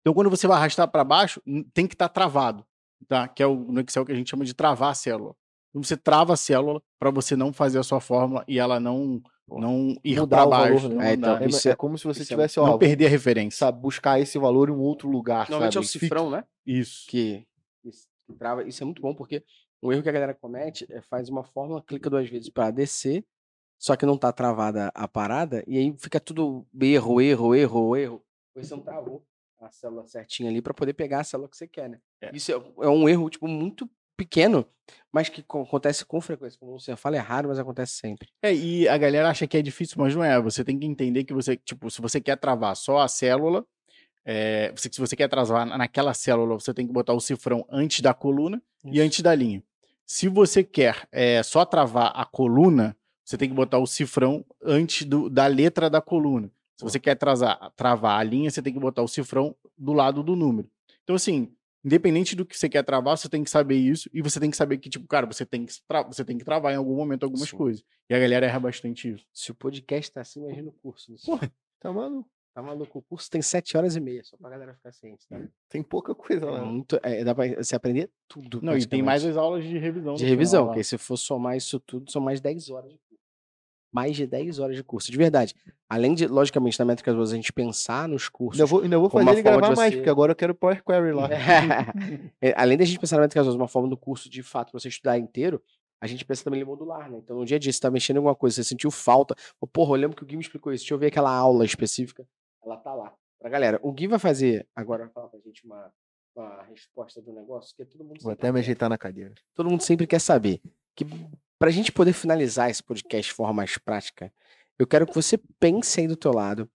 Então, quando você vai arrastar para baixo, tem que estar travado, tá? Que é o, no Excel que a gente chama de travar a célula. Então, você trava a célula para você não fazer a sua fórmula e ela não, não ir para o valor, baixo. né? não É, então. É, isso é é- como se você é- tivesse, ó, não perder a referência. sabe, buscar esse valor em um outro lugar, Normalmente é o sabe? cifrão, né? Isso. Que, isso, que trava. Isso é muito bom, porque o erro que a galera comete é faz uma fórmula, clica duas vezes para descer, só que não tá travada a parada, e aí fica tudo erro, erro, erro, erro. Pois você não travou a célula certinha ali para poder pegar a célula que você quer, né? É. Isso é, é um erro, tipo, muito pequeno, mas que co- acontece com frequência. Como você fala, é raro, mas acontece sempre. É, e a galera acha que é difícil, mas não é. Você tem que entender que você, tipo, se você quer travar só a célula, é, se você quer travar na- naquela célula, você tem que botar o cifrão antes da coluna e Isso. antes da linha. Se você quer é, só travar a coluna, você tem que botar o cifrão antes do- da letra da coluna. Se você quer trazar- travar a linha, você tem que botar o cifrão do lado do número. Então, assim, independente do que você quer travar, você tem que saber isso e você tem que saber que, tipo, cara, você tem que, você tem que travar em algum momento algumas Sim. coisas. E a galera erra bastante isso. Se o podcast tá assim, imagina o curso. Luciano. Tá maluco. Tá maluco? O curso tem sete horas e meia, só pra galera ficar ciente, tá? Tem pouca coisa É lá. muito, é, dá pra você aprender tudo. Não, e tem mais as aulas de revisão. de revisão, final lá. que aí se for somar isso tudo, são mais 10 horas de. Mais de 10 horas de curso, de verdade. Além de, logicamente, na métrica duas, a gente pensar nos cursos. Ainda vou, ainda vou fazer ele gravar mais, você- porque agora eu quero Power Query lá. É, Além da gente pensar na métrica duas, uma forma do curso, de fato, pra você estudar inteiro, a gente pensa também em modular, né? Então, no dia a dia, você tá mexendo em alguma coisa, você sentiu falta. Ou, Porra, eu lembro que o Gui me explicou isso. Deixa eu ver aquela aula específica. Ela tá lá. Pra galera, o Gui vai fazer, agora vai falar pra gente uma, uma resposta do negócio, que todo mundo Vou até me ajeitar na cadeira. todo mundo sempre quer saber. Que pra gente poder finalizar esse podcast de forma mais prática, eu quero que você pense aí do teu lado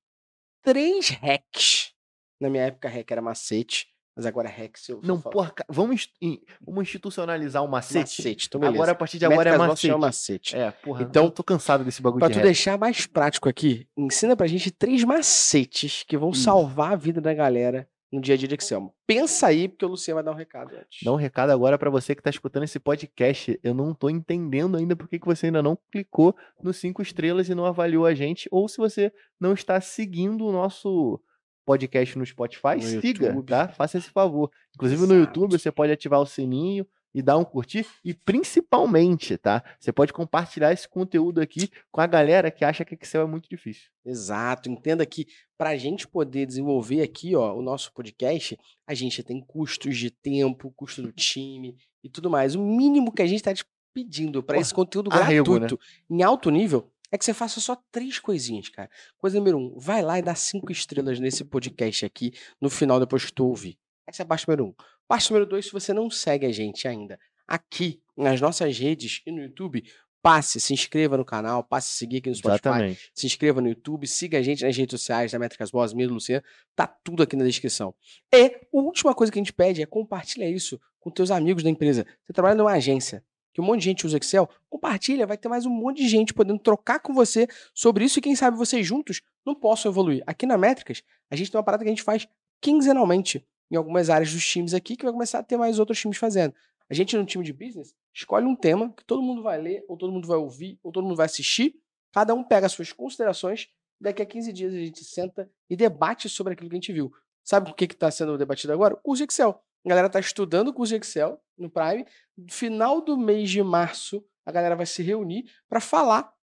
três hacks. Na minha época, hack era macete, mas agora hacks eu Não, porra, vamos, in- vamos institucionalizar o macete. macete. Então, beleza. agora, a partir de agora, é Métricas macete. chama macete. É, porra, Então, tô cansado desse bagulho Pra de tu rap. deixar mais prático aqui, ensina pra gente três macetes que vão Isso. salvar a vida da galera no dia a dia de Excel. Pensa aí, porque o Luciano vai dar um recado antes. Dá um recado agora pra você que tá escutando esse podcast. Eu não tô entendendo ainda por que que você ainda não clicou nos cinco estrelas e não avaliou a gente, ou se você não está seguindo o nosso podcast no Spotify, No siga, YouTube. tá? Faça esse favor. Inclusive no Exato. YouTube você pode ativar o sininho e dar um curtir. E principalmente, tá? Você pode compartilhar esse conteúdo aqui com a galera que acha que Excel é muito difícil. Exato. Entenda que para a gente poder desenvolver aqui ó, o nosso podcast, a gente tem custos de tempo, custo do time e tudo mais. O mínimo que a gente está pedindo para esse conteúdo arrego, gratuito em alto nível é que você faça só três coisinhas, cara. Coisa número um, vai lá e dá cinco estrelas nesse podcast aqui no final, depois que tu ouvir. Essa é a parte número um. Parte número dois, se você não segue a gente ainda aqui nas nossas redes e no YouTube, passe, se inscreva no canal, passe a seguir aqui no Spotify, Exatamente. se inscreva no YouTube, siga a gente nas redes sociais da Métricas Boas, Miro Luciano, tá tudo aqui na descrição. E a última coisa que a gente pede é compartilha isso com teus amigos da empresa. Você trabalha numa agência, que um monte de gente usa Excel, compartilha, vai ter mais um monte de gente podendo trocar com você sobre isso e quem sabe vocês juntos não possam evoluir. Aqui na Métricas, a gente tem uma parada que a gente faz quinzenalmente em algumas áreas dos times aqui, que vai começar a ter mais outros times fazendo. A gente, no time de business, escolhe um tema que todo mundo vai ler, ou todo mundo vai ouvir, ou todo mundo vai assistir. Cada um pega as suas considerações. Daqui a 15 dias a gente senta e debate sobre aquilo que a gente viu. Sabe o que está sendo debatido agora? O curso de Excel. A galera está estudando o curso de Excel no Prime. No final do mês de março, a galera vai se reunir para falar.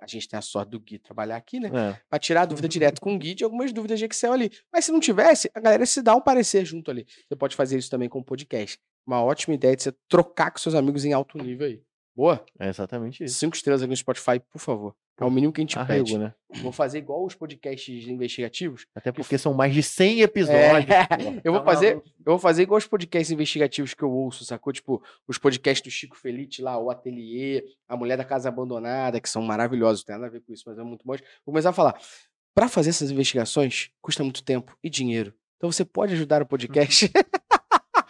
A gente tem a sorte do Gui trabalhar aqui, né? É. Para tirar a dúvida direto com o Gui de algumas dúvidas de Excel ali. Mas se não tivesse, a galera se dá um parecer junto ali. Você pode fazer isso também com o podcast. Uma ótima ideia de você trocar com seus amigos em alto nível aí. Boa? É exatamente isso. Cinco estrelas aqui no Spotify, por favor. É o mínimo que a gente Arrego, pede. né? Vou fazer igual os podcasts investigativos. Até porque são mais de 100 episódios. É, eu vou Tá fazer, eu vou fazer igual os podcasts investigativos que eu ouço, sacou? Tipo, os podcasts do Chico Felite lá, o Ateliê, a Mulher da Casa Abandonada, que são maravilhosos, não tem nada a ver com isso, mas é muito bom. Vou começar a falar. Para fazer essas investigações, custa muito tempo e dinheiro. Então você pode ajudar o podcast.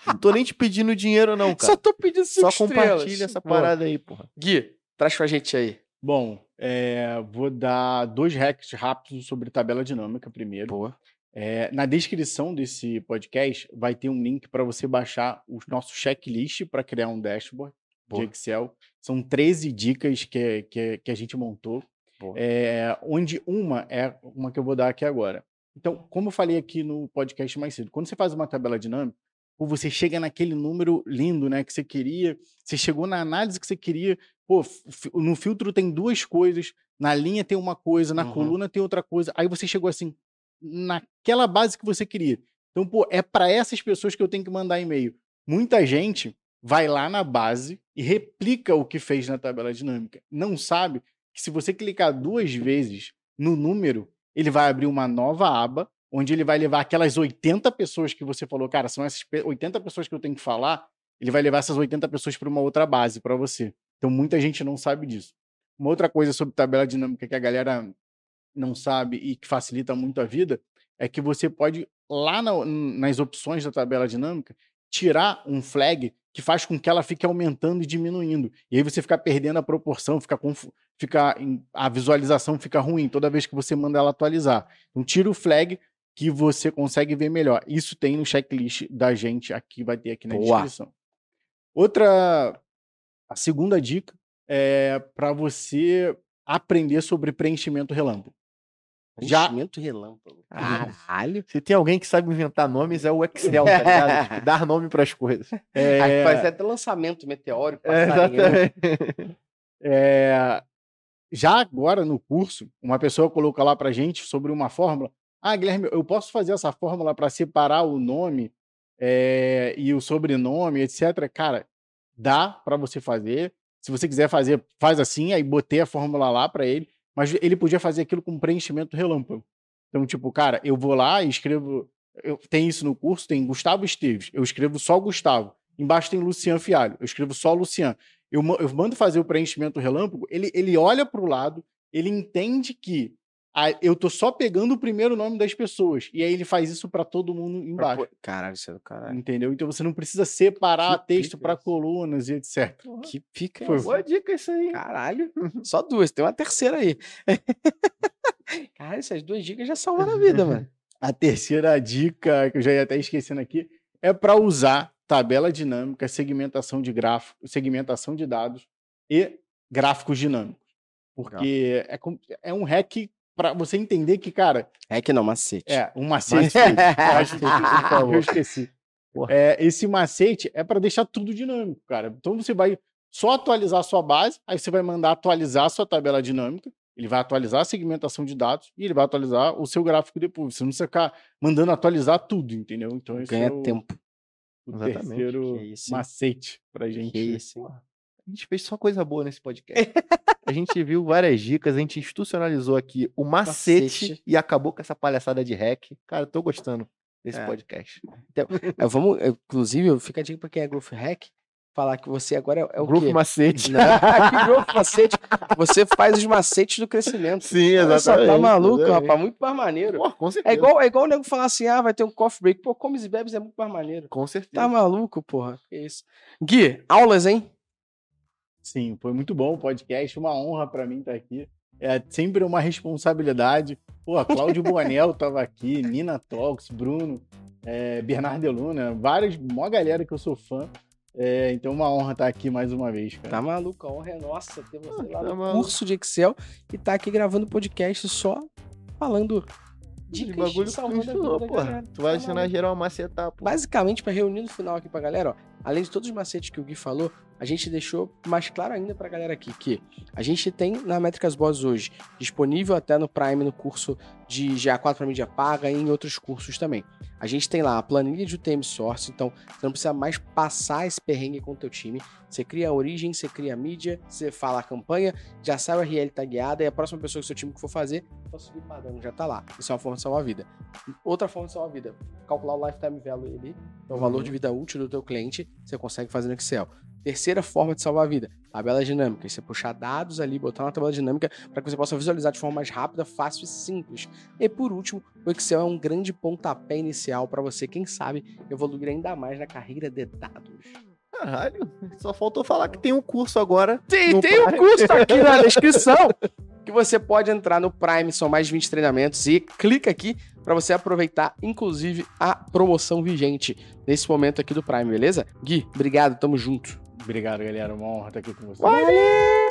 Não tô nem te pedindo dinheiro, não, Só cara. tô pedindo cinco Só estrelas. compartilha essa Boa. parada aí, porra. Gui, traz pra gente aí. Bom, é, vou dar dois hacks rápidos sobre tabela dinâmica primeiro. Boa. É, na descrição desse podcast vai ter um link para você baixar o nosso checklist para criar um dashboard Boa. de Excel. São 13 dicas que, que, que a gente montou, é, onde uma é uma que eu vou dar aqui agora. Então, como eu falei aqui no podcast mais cedo, quando você faz uma tabela dinâmica, pô, você chega naquele número lindo né, que você queria, você chegou na análise que você queria, pô, no filtro tem duas coisas, na linha tem uma coisa, na Uhum. coluna tem outra coisa, aí você chegou assim, naquela base que você queria. Então, pô, é para essas pessoas que eu tenho que mandar e-mail. Muita gente vai lá na base e replica o que fez na tabela dinâmica. Não sabe que se você clicar duas vezes no número, ele vai abrir uma nova aba, onde ele vai levar aquelas 80 pessoas que você falou, cara, são essas pe- 80 pessoas que eu tenho que falar, ele vai levar essas 80 pessoas para uma outra base para você. Então, muita gente não sabe disso. Uma outra coisa sobre tabela dinâmica que a galera não sabe e que facilita muito a vida é que você pode, lá na- nas opções da tabela dinâmica, tirar um flag que faz com que ela fique aumentando e diminuindo. E aí você fica perdendo a proporção, fica, fica a visualização fica ruim toda vez que você manda ela atualizar. Então tira o flag que você consegue ver melhor. Isso tem no checklist da gente aqui, vai ter aqui na Boa. descrição. Outra, a segunda dica é para você aprender sobre preenchimento relâmpago. Já- Preenchimento relâmpago. Caralho. Se tem alguém que sabe inventar nomes, é o Excel, tá ligado? Tipo, dar nome pras coisas. É, Aí faz até lançamento meteórico. É, passarinho. exatamente. É, já agora no curso, uma pessoa colocou lá pra gente sobre uma fórmula. Ah, Guilherme, eu posso fazer essa fórmula para separar o nome é, e o sobrenome, etc. Cara, dá para você fazer. Se você quiser fazer, faz assim, aí botei a fórmula lá para ele. Mas ele podia fazer aquilo com preenchimento relâmpago. Então, tipo, cara, eu vou lá e escrevo. Eu, tem isso no curso, tem Gustavo Esteves. Eu escrevo só Gustavo. Embaixo tem Lucian Fialho. Eu escrevo só Lucian. Eu, eu mando fazer o preenchimento relâmpago, ele, ele olha para o lado, ele entende que eu tô só pegando o primeiro nome das pessoas. E aí ele faz isso para todo mundo embaixo. Caralho, isso é do caralho. Entendeu? Então você não precisa separar Que texto para colunas e etc. Que pica Foi? Boa dica isso aí. Caralho. Só duas, tem uma terceira aí. Caralho, essas duas dicas já salvaram a vida, mano. A terceira dica, que eu já ia até esquecendo aqui, é para usar tabela dinâmica, segmentação de gráfico, segmentação de dados e gráficos dinâmicos. Porque é, é um hack para você entender que, cara, É que não, macete. é um macete. Macete, por favor. Eu esqueci. É, esse macete é para deixar tudo dinâmico, cara. Então você vai só atualizar a sua base, aí você vai mandar atualizar a sua tabela dinâmica, ele vai atualizar a segmentação de dados e ele vai atualizar o seu gráfico depois. Você não precisa ficar mandando atualizar tudo, entendeu? Então Ganha é o, tempo. o Exatamente. terceiro macete pra gente. Que isso, hein? A gente fez só coisa boa nesse podcast. a gente viu várias dicas, a gente institucionalizou aqui o macete, Macete. e acabou com essa palhaçada de hack. Cara, eu tô gostando desse É. podcast. É, vamos, é, inclusive, fica a dica pra quem é Growth Hack, falar que você agora é, é o Grupo quê? macete. Não, que Growth Macete. Você faz os macetes do crescimento. Sim, só, exatamente. tá maluco, exatamente. rapaz? Muito mais maneiro. Pô, com certeza. É igual, é igual o nego falar assim, ah, vai ter um coffee break. Pô, comes e bebes é muito mais maneiro. Com certeza. Tá maluco, porra? Que isso. Gui, aulas, hein? Sim, foi muito bom o podcast, uma honra pra mim estar aqui. É sempre uma responsabilidade. Pô, Cláudio Bonel tava aqui, Nina Talks, Bruno, é, Bernardo Deluna, várias, mó galera que eu sou fã. É, então, uma honra estar aqui mais uma vez, cara. Tá maluco, a honra é nossa ter você lá tá no maluco. curso de Excel e tá aqui gravando podcast só falando De dicas bagulho salvando que a tu vai Tá ensinar geral a macetar, pô. Basicamente, para reunir no final aqui pra galera, ó, além de todos os macetes que o Gui falou, a gente deixou mais claro ainda pra galera aqui que a gente tem na Métricas Boss hoje, disponível até no Prime, no curso de GA4 para mídia paga e em outros cursos também. A gente tem lá a planilha de UTM Source, então você não precisa mais passar esse perrengue com o teu time. Você cria a origem, você cria a mídia, você fala a campanha, já sai o URL tagueada e a próxima pessoa que seu time que for fazer, só subir padrão, já tá lá. Isso é uma forma de salvar a vida. Outra forma de salvar a vida, calcular o lifetime value ali, é o valor de vida útil do teu cliente, você consegue fazer no Excel. Terceira forma de salvar a vida, tabela dinâmica. Você puxar dados ali, botar uma tabela dinâmica para que você possa visualizar de forma mais rápida, fácil e simples. E por último, o Excel é um grande pontapé inicial para você, quem sabe, evoluir ainda mais na carreira de dados. Caralho, só faltou falar que tem um curso agora. Tem, tem um curso aqui na descrição que você pode entrar no Prime, são mais de 20 treinamentos e clica aqui para você aproveitar, inclusive, a promoção vigente nesse momento aqui do Prime, beleza? Gui, obrigado, tamo junto. Obrigado, galera. Uma honra estar aqui com vocês. Valeu!